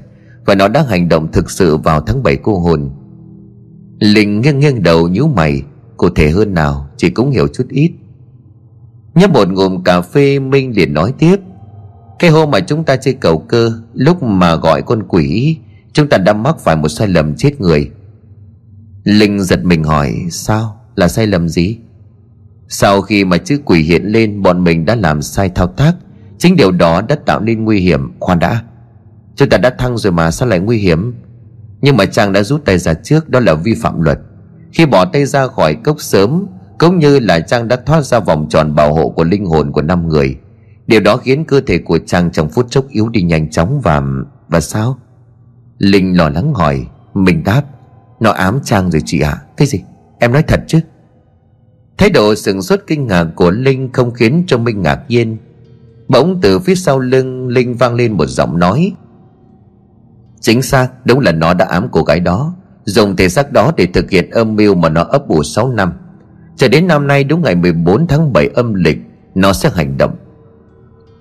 A: Và nó đang hành động thực sự vào tháng 7 cô hồn. Linh nghiêng nghiêng đầu nhíu mày, Cụ thể hơn nào, Chị cũng hiểu chút ít. Nhấp một ngụm cà phê, Minh liền nói tiếp. Cái hôm mà chúng ta chơi cầu cơ, Lúc mà gọi con quỷ, Chúng ta đã mắc phải một sai lầm chết người. Linh giật mình hỏi, Sao? Là sai lầm gì? Sau khi mà chữ quỷ hiện lên, Bọn mình đã làm sai thao tác Chính điều đó đã tạo nên nguy hiểm, Khoan đã Chúng ta đã thăng rồi mà sao lại nguy hiểm Nhưng mà chàng đã rút tay ra trước, Đó là vi phạm luật Khi bỏ tay ra khỏi cốc sớm, Cũng như là Trang đã thoát ra vòng tròn bảo hộ của linh hồn của năm người Điều đó khiến cơ thể của Trang trong phút chốc yếu đi nhanh chóng và... Và sao? Linh lo lắng hỏi Mình đáp, Nó ám Trang rồi chị ạ à? Cái gì? Em nói thật chứ? Thái độ sừng sốt kinh ngạc của Linh không khiến cho Minh ngạc nhiên. Bỗng từ phía sau lưng, Linh vang lên một giọng nói. Chính xác, Đúng là nó đã ám cô gái đó. Dùng thể xác đó để thực hiện âm mưu mà nó ấp ủ 6 năm. Cho đến năm nay đúng ngày 14 tháng 7 âm lịch, Nó sẽ hành động.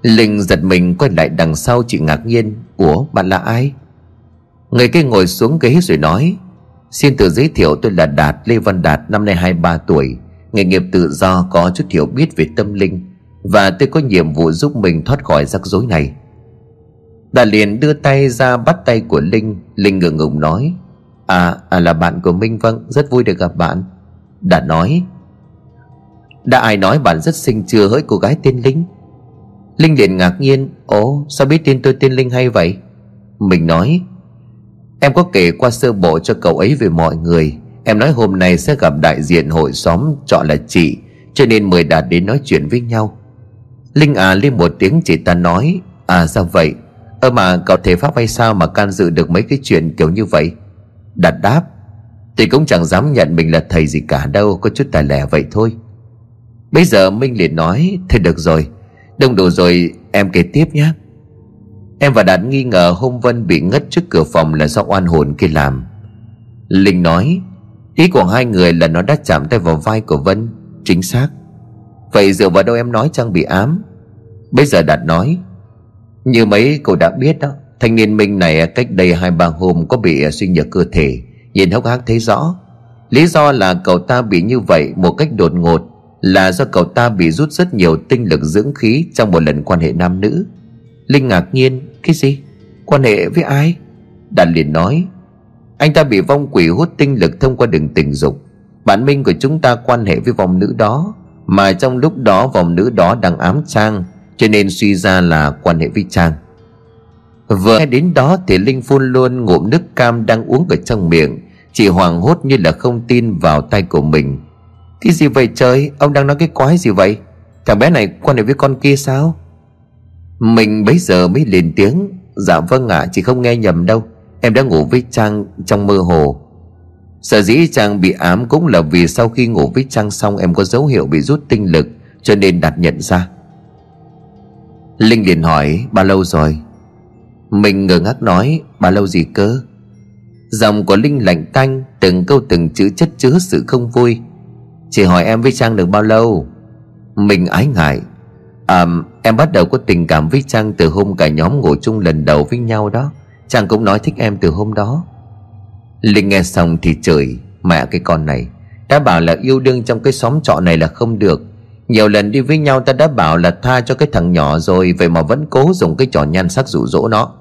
A: Linh giật mình quay lại đằng sau chị ngạc nhiên. Ủa, bạn là ai? Người kia ngồi xuống ghế rồi nói. Xin tự giới thiệu tôi là Đạt, Lê Văn Đạt, Năm nay 23 tuổi. Nghề nghiệp tự do có chút hiểu biết về tâm linh Và tôi có nhiệm vụ giúp mình thoát khỏi rắc rối này. Đã liền đưa tay ra bắt tay của Linh. Linh ngượng ngùng nói À, à là bạn của Minh vâng Rất vui được gặp bạn. Đã nói Đã ai nói bạn rất xinh chưa hỡi cô gái tên Linh? Linh liền ngạc nhiên Ồ sao biết tên tôi tên Linh hay vậy? Mình nói Em có kể qua sơ bộ cho cậu ấy về mọi người. Em nói hôm nay sẽ gặp đại diện hội xóm, Chọn là chị, Cho nên mời Đạt đến nói chuyện với nhau. Linh à lên một tiếng, chị ta nói À sao vậy. Ơ mà cậu thể pháp hay sao mà can dự được mấy cái chuyện kiểu như vậy? Đạt đáp, Thì cũng chẳng dám nhận mình là thầy gì cả, đâu, Có chút tài lẻ vậy thôi. Bây giờ Minh liền nói Thôi được rồi, Đông đủ rồi, em kể tiếp nhé Em và Đạt nghi ngờ hôm Vân bị ngất trước cửa phòng là do oan hồn kia làm. Linh nói Ý của hai người là nó đã chạm tay vào vai của Vân, Chính xác. Vậy dựa vào đâu em nói Trang bị ám? Bây giờ Đạt nói, Như mấy cô đã biết đó, Thanh niên Minh này cách đây hai ba hôm Có bị suy nhược cơ thể, Nhìn hốc hác thấy rõ. Lý do là cậu ta bị như vậy một cách đột ngột, Là do cậu ta bị rút rất nhiều tinh lực dưỡng khí Trong một lần quan hệ nam nữ. Linh ngạc nhiên, Cái gì? Quan hệ với ai? Đạt liền nói anh ta bị vong quỷ hút tinh lực thông qua đường tình dục. Bản Minh của chúng ta quan hệ với vong nữ đó Mà trong lúc đó vong nữ đó đang ám Trang Cho nên suy ra là quan hệ với Trang. Vừa nghe đến đó thì Linh phun luôn ngụm nước cam đang uống ở trong miệng Chị hoàng hốt như là không tin vào tay của mình. Cái gì vậy trời? Ông đang nói cái quái gì vậy? Thằng bé này quan hệ với con kia sao? Mình bấy giờ mới lên tiếng Dạ vâng ạ à, chị không nghe nhầm đâu. Em đã ngủ với Trang trong mơ hồ. Sở dĩ Trang bị ám cũng là vì sau khi ngủ với Trang xong, Em có dấu hiệu bị rút tinh lực, Cho nên đặt nhận ra. Linh liền hỏi Bao lâu rồi? Mình ngờ ngác nói Bao lâu gì cơ? Giọng của Linh lạnh tanh, Từng câu từng chữ chất chứa sự không vui. Chỉ hỏi em với Trang được bao lâu? Mình ái ngại. À em bắt đầu có tình cảm với Trang từ hôm cả nhóm ngủ chung lần đầu với nhau đó chàng cũng nói thích em từ hôm đó. Linh nghe xong thì chửi, Mẹ, cái con này, Đã bảo là yêu đương trong cái xóm trọ này là không được. Nhiều lần đi với nhau ta đã bảo là tha cho cái thằng nhỏ rồi, Vậy mà vẫn cố dùng cái trò nhan sắc rủ rỗ nó.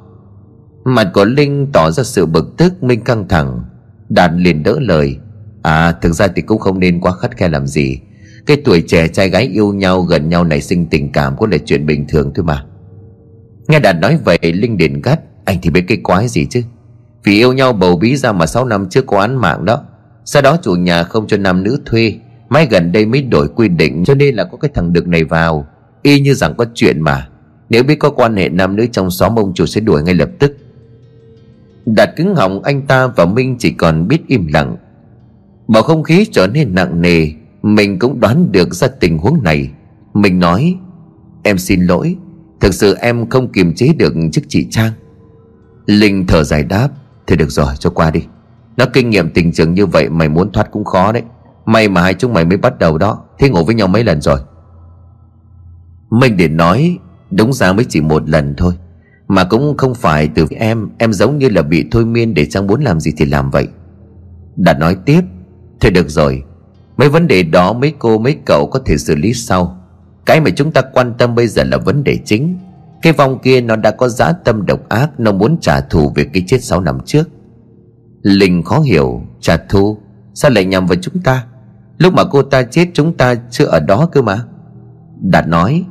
A: Mặt của Linh tỏ ra sự bực tức, Minh căng thẳng. Đạt liền đỡ lời À thực ra thì cũng không nên quá khắt khe làm gì. Cái tuổi trẻ trai gái yêu nhau gần nhau nảy sinh tình cảm cũng là chuyện bình thường thôi mà. Nghe Đạt nói vậy, Linh liền gắt anh thì biết cái quái gì chứ? Vì yêu nhau bầu bí ra mà 6 năm trước có án mạng đó. Sau đó chủ nhà không cho nam nữ thuê. Mai gần đây mới đổi quy định, Cho nên là có cái thằng đực này vào. Y như rằng có chuyện mà. Nếu biết có quan hệ nam nữ trong xóm, ông chủ sẽ đuổi ngay lập tức. Đạt cứng họng, anh ta và Minh chỉ còn biết im lặng. Bầu không khí trở nên nặng nề. Mình cũng đoán được ra tình huống này. Mình nói, Em xin lỗi. Thực sự em không kiềm chế được chức chị Trang. Linh thở dài đáp thì được rồi, cho qua đi. Nó kinh nghiệm tình trường như vậy, mày muốn thoát cũng khó đấy. May mà hai chúng mày mới bắt đầu đó, Thế ngủ với nhau mấy lần rồi? Mình để nói, Đúng ra mới chỉ một lần thôi, Mà cũng không phải từ em Em giống như là bị thôi miên để chẳng muốn làm gì thì làm vậy. Đã nói tiếp thì được rồi, Mấy vấn đề đó mấy cô, mấy cậu có thể xử lý sau. Cái mà chúng ta quan tâm bây giờ là vấn đề chính. Cái vong kia nó đã có giá tâm độc ác, Nó muốn trả thù về cái chết 6 năm trước. Linh khó hiểu, Trả thù, Sao lại nhằm vào chúng ta? Lúc mà cô ta chết, chúng ta chưa ở đó cơ mà. Đạt nói,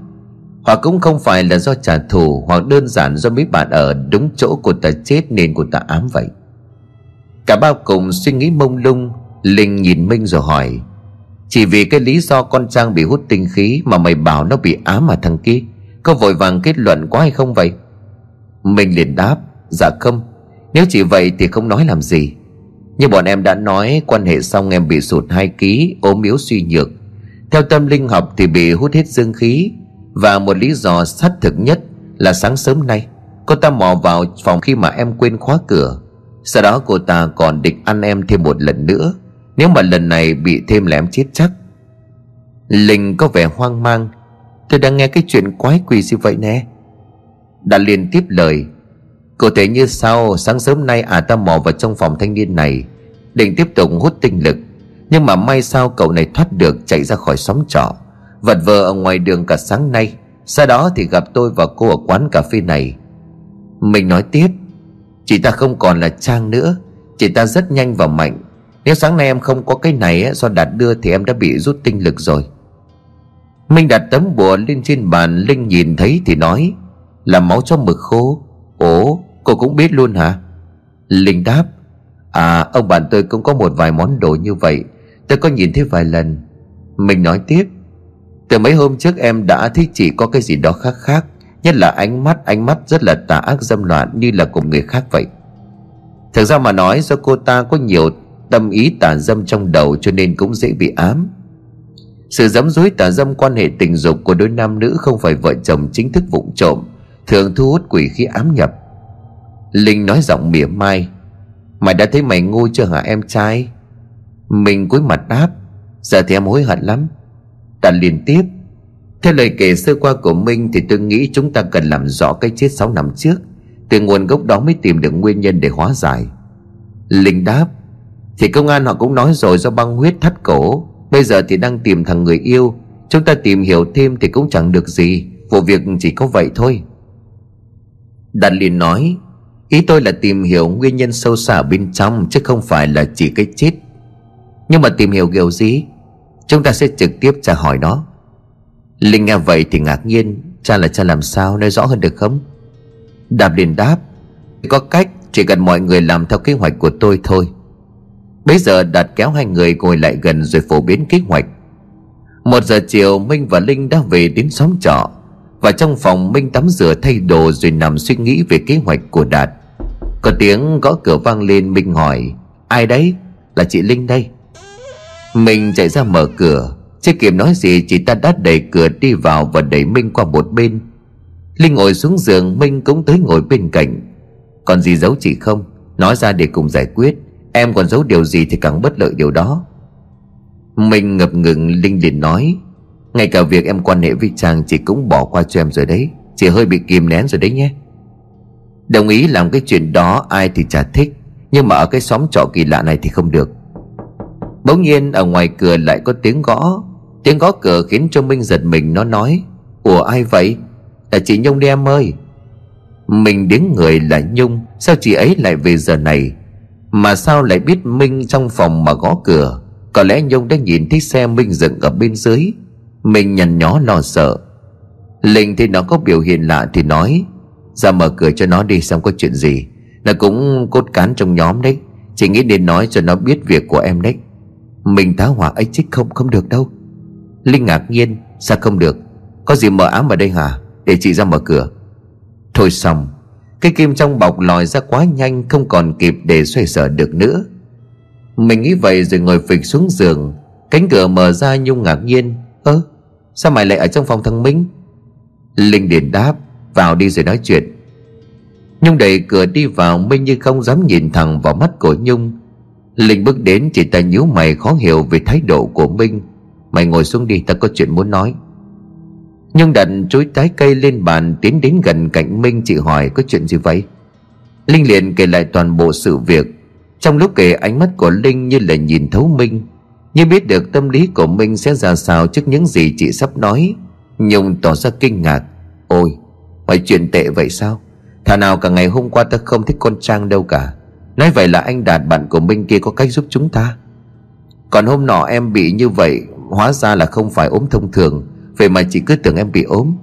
A: Hoặc cũng không phải là do trả thù, Hoặc đơn giản do mấy bạn ở đúng chỗ cô ta chết Nên cô ta ám vậy. Cả bao cùng suy nghĩ mông lung, Linh nhìn Minh rồi hỏi, chỉ vì cái lý do con Trang bị hút tinh khí Mà mày bảo nó bị ám mà thằng kia? Có vội vàng kết luận quá hay không vậy? Mình liền đáp Dạ không. Nếu chỉ vậy thì không nói làm gì. Như bọn em đã nói, Quan hệ xong em bị sụt hai ký, ốm yếu suy nhược. Theo tâm linh học thì bị hút hết dương khí. Và một lý do xác thực nhất Là sáng sớm nay, Cô ta mò vào phòng khi mà em quên khóa cửa. Sau đó cô ta còn định ăn em thêm một lần nữa. Nếu mà lần này bị thêm lẻm chết chắc, Linh có vẻ hoang mang Tôi đang nghe cái chuyện quái quỷ gì vậy nè? Đã liền tiếp lời. Cụ thể như sau, Sáng sớm nay à ta mò vào trong phòng thanh niên này, Định tiếp tục hút tinh lực. Nhưng mà may sao cậu này thoát được, chạy ra khỏi xóm trọ. Vật vờ ở ngoài đường cả sáng nay. Sau đó thì gặp tôi và cô ở quán cà phê này. Mình nói tiếp. Chị ta không còn là Trang nữa. Chị ta rất nhanh và mạnh. Nếu sáng nay em không có cái này Do Đạt đưa thì em đã bị rút tinh lực rồi. Minh đặt tấm bùa lên trên bàn, Linh nhìn thấy thì nói, Là máu cho mực khô. Ồ, cô cũng biết luôn hả? Linh đáp À ông bạn tôi cũng có một vài món đồ như vậy, Tôi có nhìn thấy vài lần. Mình nói tiếp, Từ mấy hôm trước em đã thấy chị có cái gì đó khác khác, Nhất là ánh mắt Ánh mắt rất là tà ác, dâm loạn Như là của người khác vậy. Thực ra mà nói, do cô ta có nhiều tâm ý tà dâm trong đầu Cho nên cũng dễ bị ám. Sự dám dối tà dâm quan hệ tình dục Của đôi nam nữ không phải vợ chồng chính thức vụng trộm, Thường thu hút quỷ khí ám nhập. Linh nói giọng mỉa mai, Mày đã thấy mày ngu chưa hả em trai? Mình cúi mặt đáp, Giờ thì em hối hận lắm. Ta liên tiếp, Theo lời kể sơ qua của Minh Thì tôi nghĩ chúng ta cần làm rõ cái chết 6 năm trước, Từ nguồn gốc đó mới tìm được nguyên nhân để hóa giải. Linh đáp, Thì công an họ cũng nói rồi do băng huyết thắt cổ. Bây giờ thì đang tìm thằng người yêu. Chúng ta tìm hiểu thêm thì cũng chẳng được gì. Vụ việc chỉ có vậy thôi. Đạt liền nói, Ý tôi là tìm hiểu nguyên nhân sâu xa bên trong, Chứ không phải là chỉ cái chết. Nhưng mà tìm hiểu kiểu gì? Chúng ta sẽ trực tiếp tra hỏi nó. Linh nghe vậy thì ngạc nhiên, Cha là cha làm sao, nói rõ hơn được không? Đạp liền đáp, Có cách, chỉ cần mọi người làm theo kế hoạch của tôi thôi. Bây giờ Đạt kéo hai người ngồi lại gần rồi phổ biến kế hoạch. Một giờ chiều, Minh và Linh đã về đến xóm trọ. Và trong phòng, Minh tắm rửa thay đồ rồi nằm suy nghĩ về kế hoạch của Đạt. Có tiếng gõ cửa vang lên, Minh hỏi, Ai đấy? Là chị Linh đây? Minh chạy ra mở cửa. Chưa kịp nói gì, chị ta đã đẩy cửa đi vào Và đẩy Minh qua một bên. Linh ngồi xuống giường, Minh cũng tới ngồi bên cạnh. Còn gì giấu chị không? Nói ra để cùng giải quyết. Em còn giấu điều gì thì càng bất lợi điều đó. Minh ngập ngừng, Linh liền nói, Ngay cả việc em quan hệ với chàng Chị cũng bỏ qua cho em rồi đấy. Chị hơi bị kìm nén rồi đấy nhé. Đồng ý làm cái chuyện đó, ai thì chả thích, Nhưng mà ở cái xóm trọ kỳ lạ này thì không được. Bỗng nhiên ở ngoài cửa lại có tiếng gõ. Tiếng gõ cửa khiến cho Minh giật mình, Nó nói, Ủa ai vậy? Là chị Nhung đi em ơi. Mình đến người là Nhung, Sao chị ấy lại về giờ này? Mà sao lại biết Minh trong phòng mà gõ cửa? Có lẽ Nhung đã nhìn thấy xe Minh dựng ở bên dưới. Mình nhằn nhó lo sợ. Linh thì nó có biểu hiện lạ thì nói, ra mở cửa cho nó đi xem có chuyện gì. Nó cũng cốt cán trong nhóm đấy. Chỉ nghĩ nên nói cho nó biết việc của em đấy. Mình tá hỏa ấy chích không không được đâu. Linh ngạc nhiên, Sao không được? Có gì mờ ám ở đây hả? Để chị ra mở cửa. Thôi xong. Cái kim trong bọc lòi ra quá nhanh, Không còn kịp để xoay sở được nữa. Mình nghĩ vậy rồi ngồi phịch xuống giường. Cánh cửa mở ra, Nhung ngạc nhiên. Ơ, sao mày lại ở trong phòng thằng Minh? Linh điền đáp, vào đi rồi nói chuyện. Nhung đẩy cửa đi vào, Minh như không dám nhìn thẳng vào mắt của Nhung. Linh bước đến, chỉ ta nhíu mày, khó hiểu về thái độ của Minh. Mày ngồi xuống đi ta có chuyện muốn nói. Nhưng đặt chối trái cây lên bàn Tiến đến gần cạnh Minh, chị hỏi, có chuyện gì vậy? Linh liền kể lại toàn bộ sự việc. Trong lúc kể, ánh mắt của Linh như là nhìn thấu Minh. Như biết được tâm lý của Minh sẽ ra sao trước những gì chị sắp nói, Nhung tỏ ra kinh ngạc. Ôi Hỏi chuyện tệ vậy sao? Thà nào cả ngày hôm qua ta không thích con Trang đâu cả. Nói vậy là anh Đạt bạn của Minh kia có cách giúp chúng ta. Còn hôm nọ em bị như vậy, Hóa ra là không phải ốm thông thường. Vậy mà chị cứ tưởng em bị ốm.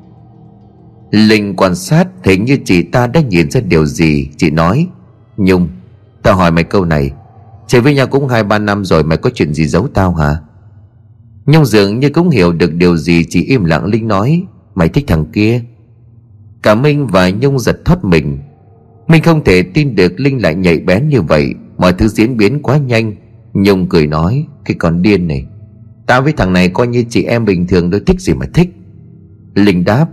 A: Linh quan sát Hình như chị ta đã nhìn ra điều gì. Chị nói, Nhung, Tao hỏi mày câu này. Chơi với nhau cũng hai ba năm rồi, Mày có chuyện gì giấu tao hả? Nhung dường như cũng hiểu được điều gì Chỉ im lặng Linh nói. Mày thích thằng kia. Cả Minh và Nhung giật thoát mình. Minh không thể tin được Linh lại nhạy bén như vậy. Mọi thứ diễn biến quá nhanh. Nhung cười nói, Cái con điên này. Tao với thằng này coi như chị em bình thường đôi thích gì mà thích. Linh đáp,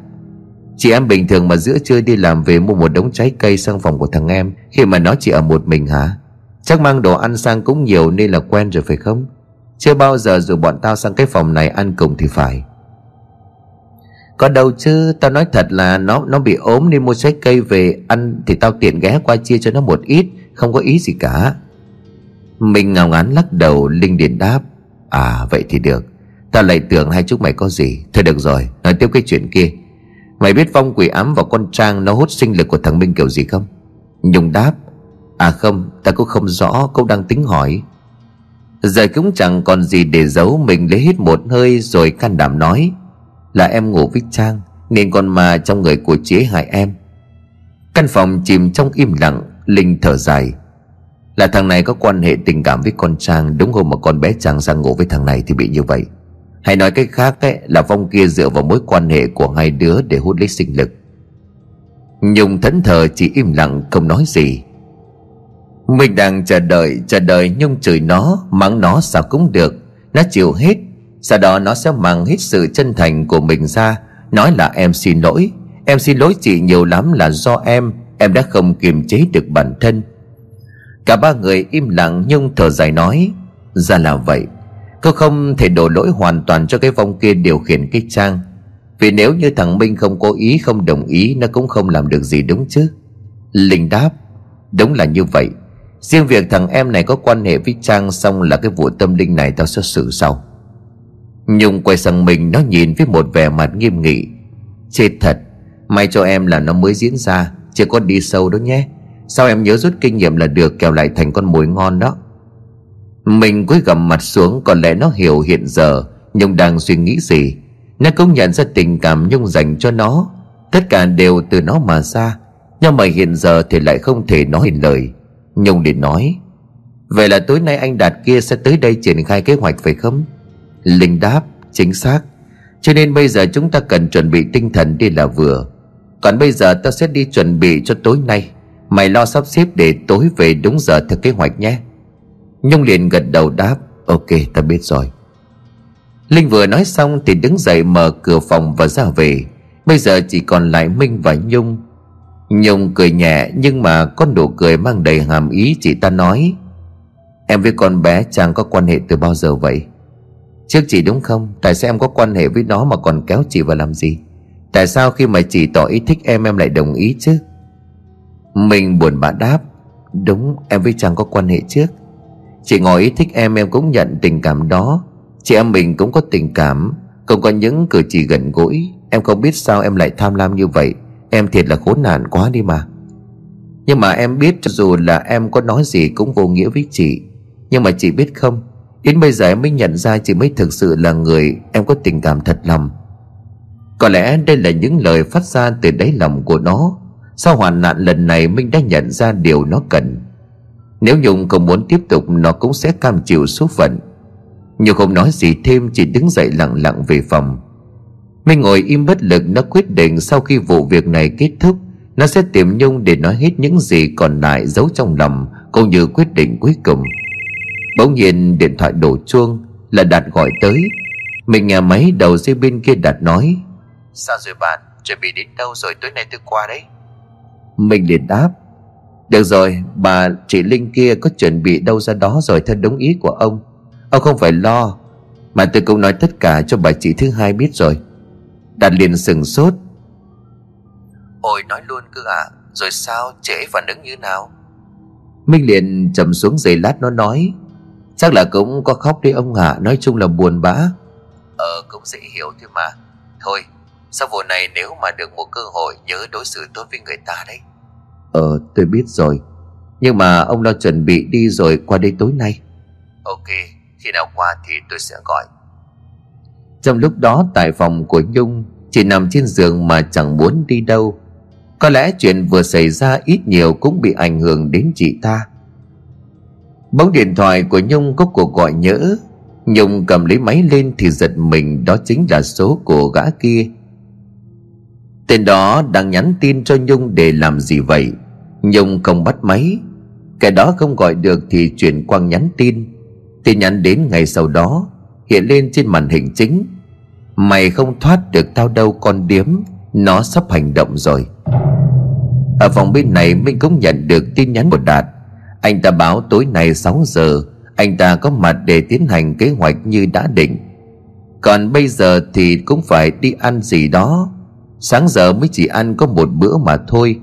A: Chị em bình thường mà giữa trưa đi làm về mua một đống trái cây sang phòng của thằng em, Khi mà nó chỉ ở một mình hả? Chắc mang đồ ăn sang cũng nhiều nên là quen rồi phải không? Chưa bao giờ dù bọn tao sang cái phòng này ăn cùng thì phải. Có đâu chứ, Tao nói thật là nó nó bị ốm nên mua trái cây về ăn Thì tao tiện ghé qua chia cho nó một ít, Không có ý gì cả. Mình ngào ngán lắc đầu, Linh điền đáp À vậy thì được. Tao lại tưởng hai chúng mày có gì. Thôi được rồi, Nói tiếp cái chuyện kia. Mày biết vong quỷ ám vào con Trang Nó hút sinh lực của thằng Minh kiểu gì không? Nhung đáp. À không, Ta cũng không rõ Cậu đang tính hỏi. Giờ cũng chẳng còn gì để giấu, Mình lấy hết một hơi rồi can đảm nói. Là em ngủ với Trang, Nên con ma trong người của chế hại em. Căn phòng chìm trong im lặng, Linh thở dài. Là thằng này có quan hệ tình cảm với con Trang Đúng hôm mà con bé Trang sang ngủ với thằng này Thì bị như vậy. Hay nói cách khác ấy, là Phong kia dựa vào mối quan hệ của hai đứa để hút lấy sinh lực. Nhung thẫn thờ chỉ im lặng không nói gì. Mình đang chờ đợi chờ đợi Nhung chửi nó Mắng nó sao cũng được. Nó chịu hết Sau đó nó sẽ mang hết sự chân thành của mình ra Nói là em xin lỗi. Em xin lỗi chị nhiều lắm là do em Em đã không kiềm chế được bản thân. Cả ba người im lặng Nhung thở dài nói, Ra là vậy, Cô không thể đổ lỗi hoàn toàn cho cái vong kia điều khiển cái trang. Vì nếu như thằng Minh không cố ý, không đồng ý, Nó cũng không làm được gì đúng chứ. Linh đáp, Đúng là như vậy. Riêng việc thằng em này có quan hệ với Trang Xong là cái vụ tâm linh này tao sẽ xử sau. Nhung quay sang mình, Nó nhìn với một vẻ mặt nghiêm nghị. Chết thật, May cho em là nó mới diễn ra, Chưa có đi sâu đó nhé. Sao em nhớ rút kinh nghiệm là được Kèo lại thành con mối ngon đó? Mình cúi gầm mặt xuống, Có lẽ nó hiểu hiện giờ Nhung đang suy nghĩ gì? Nó cũng nhận ra tình cảm Nhung dành cho nó. Tất cả đều từ nó mà ra, Nhưng mà hiện giờ thì lại không thể nói lời. Nhung để nói, Vậy là tối nay anh Đạt kia sẽ tới đây triển khai kế hoạch phải không? Linh đáp, Chính xác. Cho nên bây giờ chúng ta cần chuẩn bị tinh thần đi là vừa. Còn bây giờ ta sẽ đi chuẩn bị cho tối nay. Mày lo sắp xếp để tối về đúng giờ theo kế hoạch nhé. Nhung liền gật đầu đáp, Ok ta biết rồi. Linh vừa nói xong thì đứng dậy mở cửa phòng và ra về. Bây giờ chỉ còn lại Minh và Nhung. Nhung cười nhẹ nhưng mà con nụ cười mang đầy hàm ý chị ta nói, Em với con bé chàng có quan hệ từ bao giờ vậy? Trước chị đúng không? Tại sao em có quan hệ với nó mà còn kéo chị vào làm gì? Tại sao khi mà chị tỏ ý thích em em lại đồng ý chứ? Mình buồn bã đáp, Đúng, em với chàng có quan hệ trước. Chị ngồi ý thích em em cũng nhận tình cảm đó. Chị em mình cũng có tình cảm Cũng có những cử chỉ gần gũi. Em không biết sao em lại tham lam như vậy. Em thiệt là khốn nạn quá đi mà. Nhưng mà em biết cho dù là em có nói gì cũng vô nghĩa với chị. Nhưng mà chị biết không, Đến bây giờ em mới nhận ra chị mới thực sự là người Em có tình cảm thật lòng. Có lẽ đây là những lời phát ra từ đáy lòng của nó. Sau hoàn nạn lần này Minh đã nhận ra điều nó cần? Nếu Nhung không muốn tiếp tục, Nó cũng sẽ cam chịu số phận. Nhung không nói gì thêm, Chỉ đứng dậy lặng lặng về phòng. Minh ngồi im bất lực, Nó quyết định sau khi vụ việc này kết thúc, Nó sẽ tìm Nhung để nói hết những gì còn lại giấu trong lòng, Cũng như quyết định cuối cùng. Bỗng nhiên, điện thoại đổ chuông, Là Đạt gọi tới. Mình nghe máy đầu dây bên kia Đạt nói,
B: Sao rồi bạn? Chuẩn bị đến đâu rồi? Tối nay tôi qua đấy.
A: Mình liền đáp được rồi bà chị Linh kia có chuẩn bị đâu ra đó rồi theo đúng ý của ông. Ông không phải lo Mà tôi cũng nói tất cả cho bà chị thứ hai biết rồi. Đạt liền sừng sốt.
B: Ôi nói luôn cơ à Rồi sao trễ phản ứng như nào?
A: Minh liền trầm xuống giày lát nó nói Chắc là cũng có khóc đấy ông ạ Nói chung là buồn bã.
B: Ờ cũng dễ hiểu thôi mà. Thôi sau vụ này nếu mà được một cơ hội Nhớ đối xử tốt với người ta đấy?
A: Ờ tôi biết rồi. Nhưng mà ông lo chuẩn bị đi rồi qua đây tối nay.
B: Ok Khi nào qua thì tôi sẽ gọi.
A: Trong lúc đó tại phòng của Nhung Chỉ nằm trên giường mà chẳng muốn đi đâu. Có lẽ chuyện vừa xảy ra ít nhiều Cũng bị ảnh hưởng đến chị ta. Bóng điện thoại của Nhung có cuộc gọi nhỡ. Nhung cầm lấy máy lên thì giật mình Đó chính là số của gã kia Tên đó đang nhắn tin cho Nhung để làm gì vậy? Nhung không bắt máy. Cái đó không gọi được thì chuyển quang nhắn tin. Tin nhắn đến ngày sau đó, Hiện lên trên màn hình chính. Mày không thoát được tao đâu con điếm, Nó sắp hành động rồi. Ở phòng bên này Minh cũng nhận được tin nhắn của Đạt. Anh ta báo tối nay 6 giờ, Anh ta có mặt để tiến hành kế hoạch như đã định. Còn bây giờ thì cũng phải đi ăn gì đó. Sáng giờ mới chỉ ăn có một bữa mà thôi.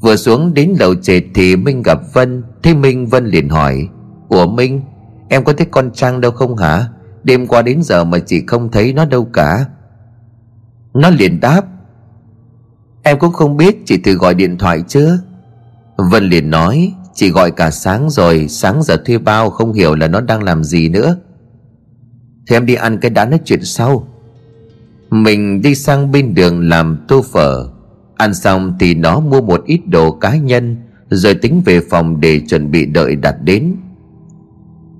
A: Vừa xuống đến lầu trệt thì Minh gặp Vân, Thế Minh Vân liền hỏi, Ủa Minh, Em có thấy con trang đâu không hả? Đêm qua đến giờ mà chị không thấy nó đâu cả. Nó liền đáp, Em cũng không biết, chị thử gọi điện thoại chưa Vân liền nói, Chị gọi cả sáng rồi, Sáng giờ thuê bao, không hiểu là nó đang làm gì nữa. Thì em đi ăn cái đã nói chuyện sau. Mình đi sang bên đường làm tô phở. Ăn xong thì nó mua một ít đồ cá nhân, Rồi tính về phòng để chuẩn bị đợi đặt đến.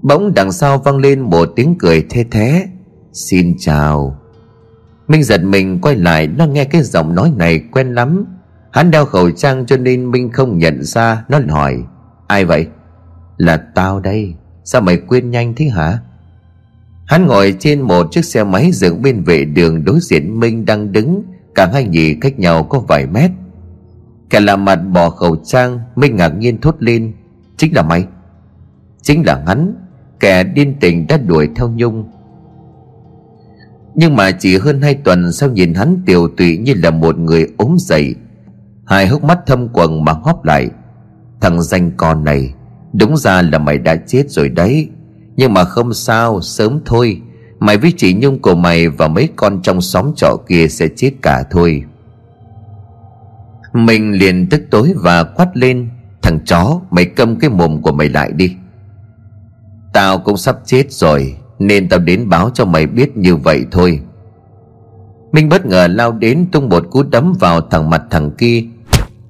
A: Bỗng đằng sau vang lên một tiếng cười thê thế Xin chào. Minh giật mình quay lại, Nó nghe cái giọng nói này quen lắm. Hắn đeo khẩu trang cho nên Minh không nhận ra, Nó hỏi, Ai vậy? Là tao đây. Sao mày quên nhanh thế hả? Hắn ngồi trên một chiếc xe máy dựng bên vệ đường đối diện Minh đang đứng. Cả hai nhì cách nhau có vài mét. Kẻ là mặt bỏ khẩu trang, Minh ngạc nhiên thốt lên. Chính là mày. Chính là hắn. Kẻ điên tình đã đuổi theo Nhung. Nhưng mà chỉ hơn hai tuần Sau nhìn hắn tiều tụy như là một người ốm dậy. Hai hốc mắt thâm quầng mà hóp lại. Thằng danh con này, Đúng ra là mày đã chết rồi đấy. Nhưng mà không sao, Sớm thôi. Mày với chị Nhung của mày Và mấy con trong xóm trọ kia sẽ chết cả thôi. Mình liền tức tối và quát lên, Thằng chó, mày câm cái mồm của mày lại đi. Tao cũng sắp chết rồi, Nên tao đến báo cho mày biết như vậy thôi. Minh bất ngờ lao đến tung một cú đấm vào thằng mặt thằng kia.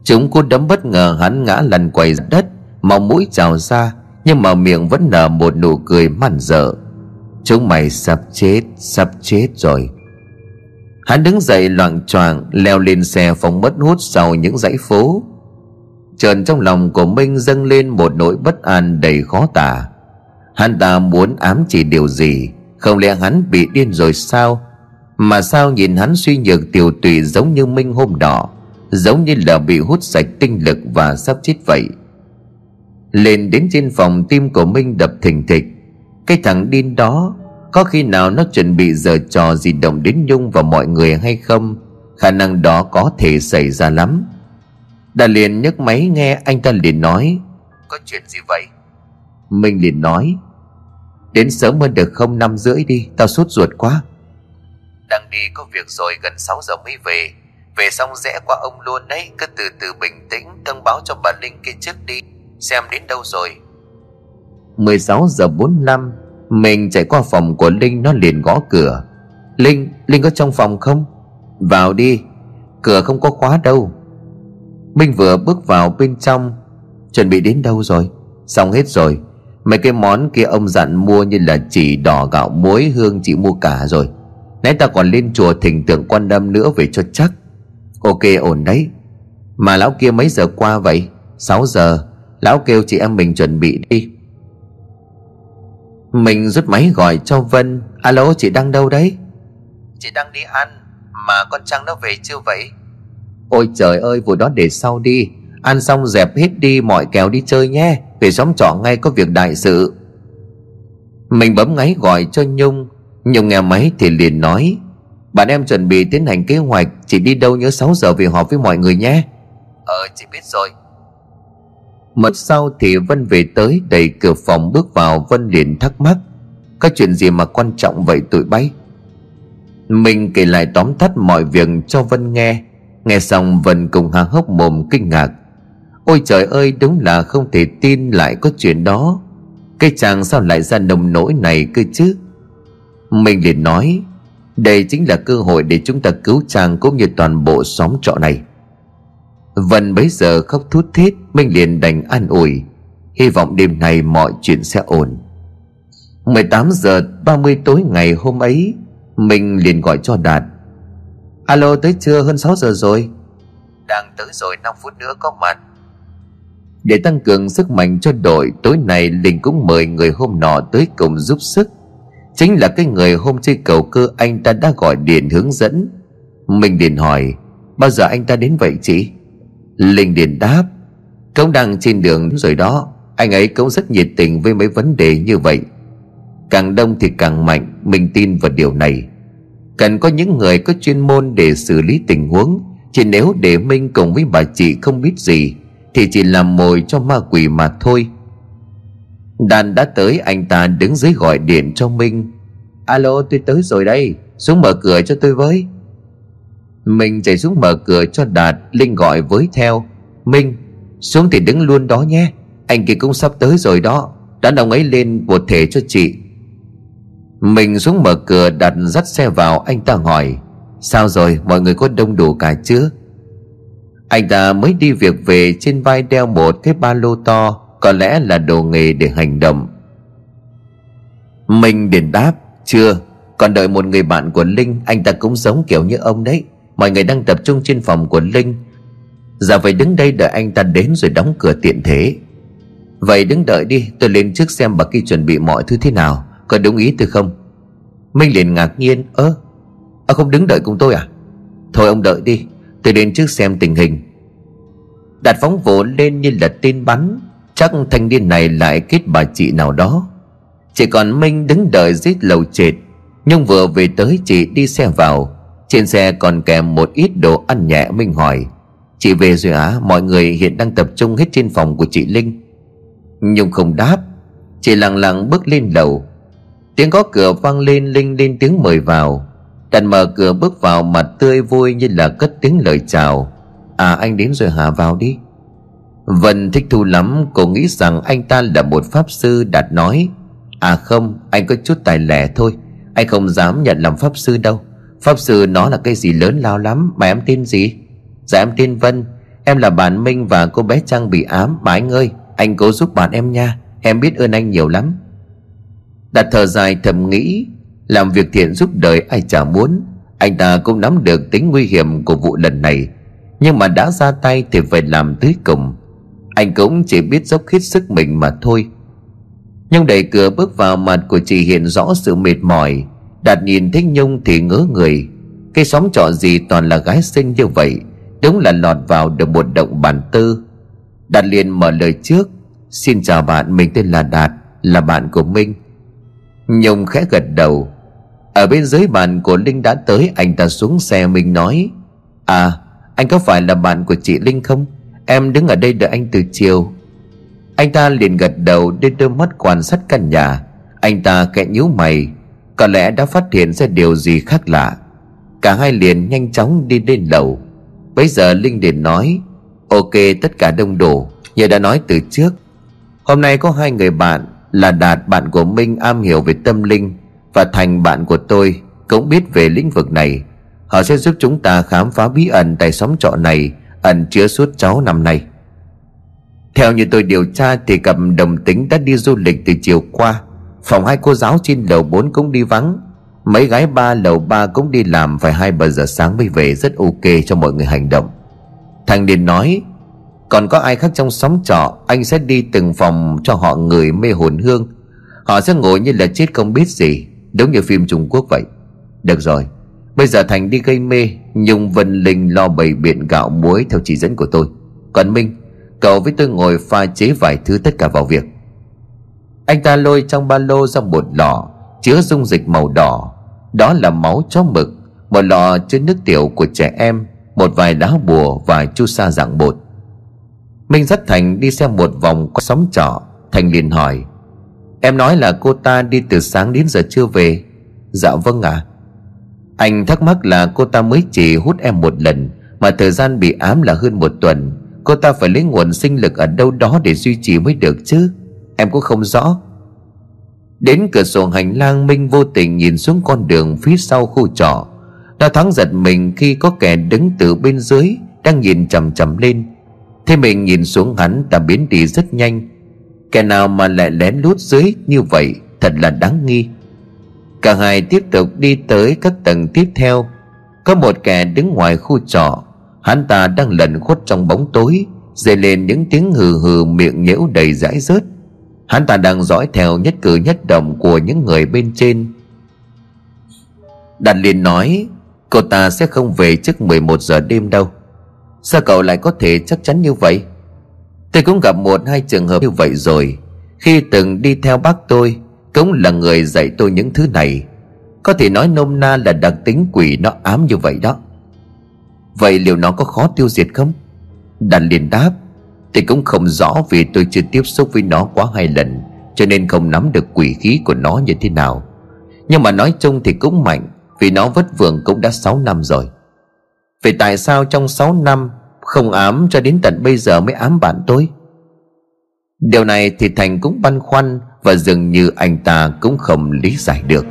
A: Chúng cú đấm bất ngờ hắn ngã lăn quay đất Màu mũi trào ra nhưng mà miệng vẫn nở một nụ cười man dở Chúng mày sắp chết Sắp chết rồi. Hắn đứng dậy loạng choạng, Leo lên xe phóng mất hút sau những dãy phố. Trần trong lòng của Minh dâng lên một nỗi bất an đầy khó tả. Hắn ta muốn ám chỉ điều gì? Không lẽ hắn bị điên rồi sao? Mà sao nhìn hắn suy nhược tiểu tụy giống như Minh hôm đỏ Giống như là bị hút sạch tinh lực và sắp chết vậy? Lên đến trên phòng tim của Minh đập thình thịch. Cái thằng điên đó, Có khi nào nó chuẩn bị giờ trò gì động đến Nhung và mọi người hay không? Khả năng đó có thể xảy ra lắm. Đà liền nhấc máy nghe anh ta liền nói,
B: Có chuyện gì vậy?
A: Minh liền nói, Đến sớm hơn được không, năm rưỡi đi, Tao sốt ruột quá.
B: Đang đi có việc rồi, gần 6 giờ mới về. Về xong rẽ qua ông luôn đấy, Cứ từ từ bình tĩnh, Thông báo cho bà Linh kia trước đi. Xem đến đâu rồi?
A: 16 giờ 45 Mình chạy qua phòng của Linh Nó liền gõ cửa. Linh, Linh có trong phòng không? Vào đi Cửa không có khóa đâu. Minh vừa bước vào bên trong Chuẩn bị đến đâu rồi? Xong hết rồi Mấy cái món kia ông dặn mua như là chỉ đỏ gạo muối hương chị mua cả rồi. Nãy ta còn lên chùa thỉnh tượng quan âm nữa về cho chắc. Ok ổn đấy. Mà lão kia mấy giờ qua vậy? 6 giờ. Lão kêu chị em mình chuẩn bị đi. Mình rút máy gọi cho Vân. Alo chị đang đâu đấy?
B: Chị đang đi ăn. Mà con Trăng nó về chưa vậy?
A: Ôi trời ơi vụ đó để sau đi. Ăn xong dẹp hết đi mọi kèo đi chơi nhé. Về xóm trọ ngay có việc đại sự. Mình bấm ngáy gọi cho Nhung. Nhung nghe máy thì liền nói Bạn em chuẩn bị tiến hành kế hoạch. Chỉ đi đâu nhớ 6 giờ về họp với mọi người nhé.
B: Ờ chị biết rồi
A: một sau thì Vân về tới, Đẩy cửa phòng bước vào, Vân liền thắc mắc, Có chuyện gì mà quan trọng vậy tụi bay? Mình kể lại tóm tắt mọi việc cho Vân nghe. Nghe xong, Vân cùng há hốc mồm kinh ngạc. Ôi trời ơi, đúng là không thể tin lại có chuyện đó. Cái chàng sao lại ra nồng nỗi này cơ chứ? Mình liền nói, Đây chính là cơ hội để chúng ta cứu chàng cũng như toàn bộ xóm trọ này. Vân bấy giờ khóc thút thít, Minh liền đành an ủi. Hy vọng đêm nay mọi chuyện sẽ ổn. 18 giờ 30 tối ngày hôm ấy Mình liền gọi cho Đạt. Alo, tới chưa hơn 6 giờ rồi.
B: Đang tới rồi 5 phút nữa có mặt.
A: Để tăng cường sức mạnh cho đội, Tối nay Linh cũng mời người hôm nọ tới cùng giúp sức. Chính là cái người hôm chơi cầu cơ anh ta đã gọi điện hướng dẫn. Mình liền hỏi, Bao giờ anh ta đến vậy chị? Linh liền đáp Cũng đang trên đường rồi đó, Anh ấy cũng rất nhiệt tình với mấy vấn đề như vậy. Càng đông thì càng mạnh, Mình tin vào điều này. Cần có những người có chuyên môn để xử lý tình huống Chỉ nếu để Minh cùng với bà chị không biết gì, thì chỉ làm mồi cho ma quỷ mà thôi. Đàn đã tới, anh ta đứng dưới gọi điện cho Minh. Alo, tôi tới rồi đây, Xuống mở cửa cho tôi với mình chạy xuống mở cửa cho Đạt Linh gọi với theo. Minh, xuống thì đứng luôn đó nhé. Anh kia cũng sắp tới rồi đó. Đã ông ấy lên một thể cho chị. Mình xuống mở cửa, đạt dắt xe vào. Anh ta hỏi, Sao rồi? Mọi người có đông đủ cả chưa Anh ta mới đi việc về, Trên vai đeo một cái ba lô to, Có lẽ là đồ nghề để hành động. Mình đền đáp, Chưa, Còn đợi một người bạn của Linh, Anh ta cũng giống kiểu như ông đấy. Mọi người đang tập trung trên phòng của Linh. Giờ vậy đứng đây đợi anh ta đến rồi đóng cửa tiện thế. Vậy đứng đợi đi, Tôi lên trước xem bà kia chuẩn bị mọi thứ thế nào. Có đúng ý tôi không? Minh liền ngạc nhiên, Ơ Ông không đứng đợi cùng tôi à? Thôi ông đợi đi, Tôi lên trước xem tình hình. Đạt phóng vỗ lên như là tên bắn, Chắc thanh niên này lại kết bà chị nào đó. Chỉ còn Minh đứng đợi dưới lầu trệt, Nhưng vừa về tới chị đi xe vào. Trên xe còn kèm một ít đồ ăn nhẹ Minh hỏi. Chị về rồi à Mọi người hiện đang tập trung hết trên phòng của chị Linh. Nhung không đáp. Chị lặng lặng bước lên lầu. Tiếng có cửa vang lên, Linh lên tiếng mời vào. Đặt mở cửa bước vào mặt tươi vui như là cất tiếng lời chào. À anh đến rồi hả? Vào đi. Vân thích thu lắm, Cô nghĩ rằng anh ta là một pháp sư Đạt nói. À không, anh có chút tài lẻ thôi. Anh không dám nhận làm pháp sư đâu. Pháp sư nó là cái gì lớn lao lắm, Mà em tên gì? Dạ em tên Vân. Em là bạn Minh và cô bé Trang bị ám. Mà anh ơi, anh cố giúp bạn em nha. Em biết ơn anh nhiều lắm. Đặt thở dài thầm nghĩ, Làm việc thiện giúp đời ai chả muốn. Anh ta cũng nắm được tính nguy hiểm của vụ lần này. Nhưng mà đã ra tay thì phải làm tới cùng. Anh cũng chỉ biết dốc hết sức mình mà thôi. Nhưng đẩy cửa bước vào mặt của chị hiện rõ sự mệt mỏi. Đạt nhìn thấy Nhung thì ngớ người. Cái xóm trọ gì toàn là gái xinh như vậy, Đúng là lọt vào được một động bản tư. Đạt liền mở lời trước, Xin chào bạn, mình tên là Đạt, Là bạn của Minh. Nhung khẽ gật đầu. Ở bên dưới bàn của Linh đã tới, Anh ta xuống xe mình nói À anh có phải là bạn của chị Linh không? Em đứng ở đây đợi anh từ chiều. Anh ta liền gật đầu Đưa đôi mắt quan sát căn nhà. Anh ta kẽ nhíu mày. Có lẽ đã phát hiện ra điều gì khác lạ. Cả hai liền nhanh chóng đi lên lầu Bấy giờ Linh liền nói, Ok, tất cả đông đủ Như đã nói từ trước. Hôm nay có hai người bạn Là Đạt, bạn của Minh am hiểu về tâm linh, Và Thành, bạn của tôi, Cũng biết về lĩnh vực này. Họ sẽ giúp chúng ta khám phá bí ẩn Tại xóm trọ này, Ẩn chứa suốt cháu năm nay. Theo như tôi điều tra Thì cặp đồng tính đã đi du lịch từ chiều qua. Phòng hai cô giáo trên lầu 4 cũng đi vắng. Mấy gái ba lầu ba cũng đi làm Phải hai ba giờ sáng mới về, Rất ok cho mọi người hành động. Thằng Điền nói, Còn có ai khác trong xóm trọ, Anh sẽ đi từng phòng cho họ người mê hồn hương. Họ sẽ ngồi như là chết không biết gì Đúng như phim Trung Quốc vậy. Được rồi, Bây giờ Thành đi gây mê, Nhung Vân Linh lo bày biện gạo muối Theo chỉ dẫn của tôi. Còn Minh, Cậu với tôi ngồi pha chế vài thứ tất cả vào việc. Anh ta lôi trong ba lô ra một lọ, Chứa dung dịch màu đỏ. Đó là máu chó mực, Một lọ chứa nước tiểu của trẻ em, một vài lá bùa và chu sa dạng bột. Minh dắt thành đi xem một vòng qua xóm trọ, thành liền hỏi, em nói là cô ta đi từ sáng đến giờ chưa về? Dạ vâng ạ. À. anh thắc mắc là cô ta mới chỉ hút em một lần, mà thời gian bị ám là hơn một tuần. Cô ta phải lấy nguồn sinh lực ở đâu đó để duy trì mới được chứ? Em cũng không rõ. Đến cửa sổ hành lang, minh vô tình nhìn xuống con đường phía sau khu trọ. Đã thắng giật mình khi có kẻ đứng từ bên dưới Đang nhìn chầm chầm lên. Thế mình nhìn xuống hắn ta biến đi rất nhanh. Kẻ nào mà lại lén lút dưới như vậy, Thật là đáng nghi. Cả hai tiếp tục đi tới các tầng tiếp theo. Có một kẻ đứng ngoài khu trọ. Hắn ta đang lẩn khuất trong bóng tối Dậy lên những tiếng hừ hừ miệng nhễu đầy rãi rớt. Hắn ta đang dõi theo nhất cử nhất động của những người bên trên. Đạt liền nói Cô ta sẽ không về trước 11 giờ đêm đâu. Sao cậu lại có thể chắc chắn như vậy? Tôi cũng gặp một hai trường hợp như vậy rồi. Khi từng đi theo bác tôi, Cũng là người dạy tôi những thứ này. Có thể nói nôm na là đặc tính quỷ nó ám như vậy đó. Vậy liệu nó có khó tiêu diệt không? Đàn liền đáp thì cũng không rõ vì tôi chưa tiếp xúc với nó quá hai lần, Cho nên không nắm được quỷ khí của nó như thế nào. Nhưng mà nói chung thì cũng mạnh, Vì nó vất vưởng cũng đã 6 năm rồi. Vậy tại sao trong 6 năm Không ám cho đến tận bây giờ mới ám bạn tôi? Điều này thì Thành cũng băn khoăn Và dường như anh ta cũng không lý giải được.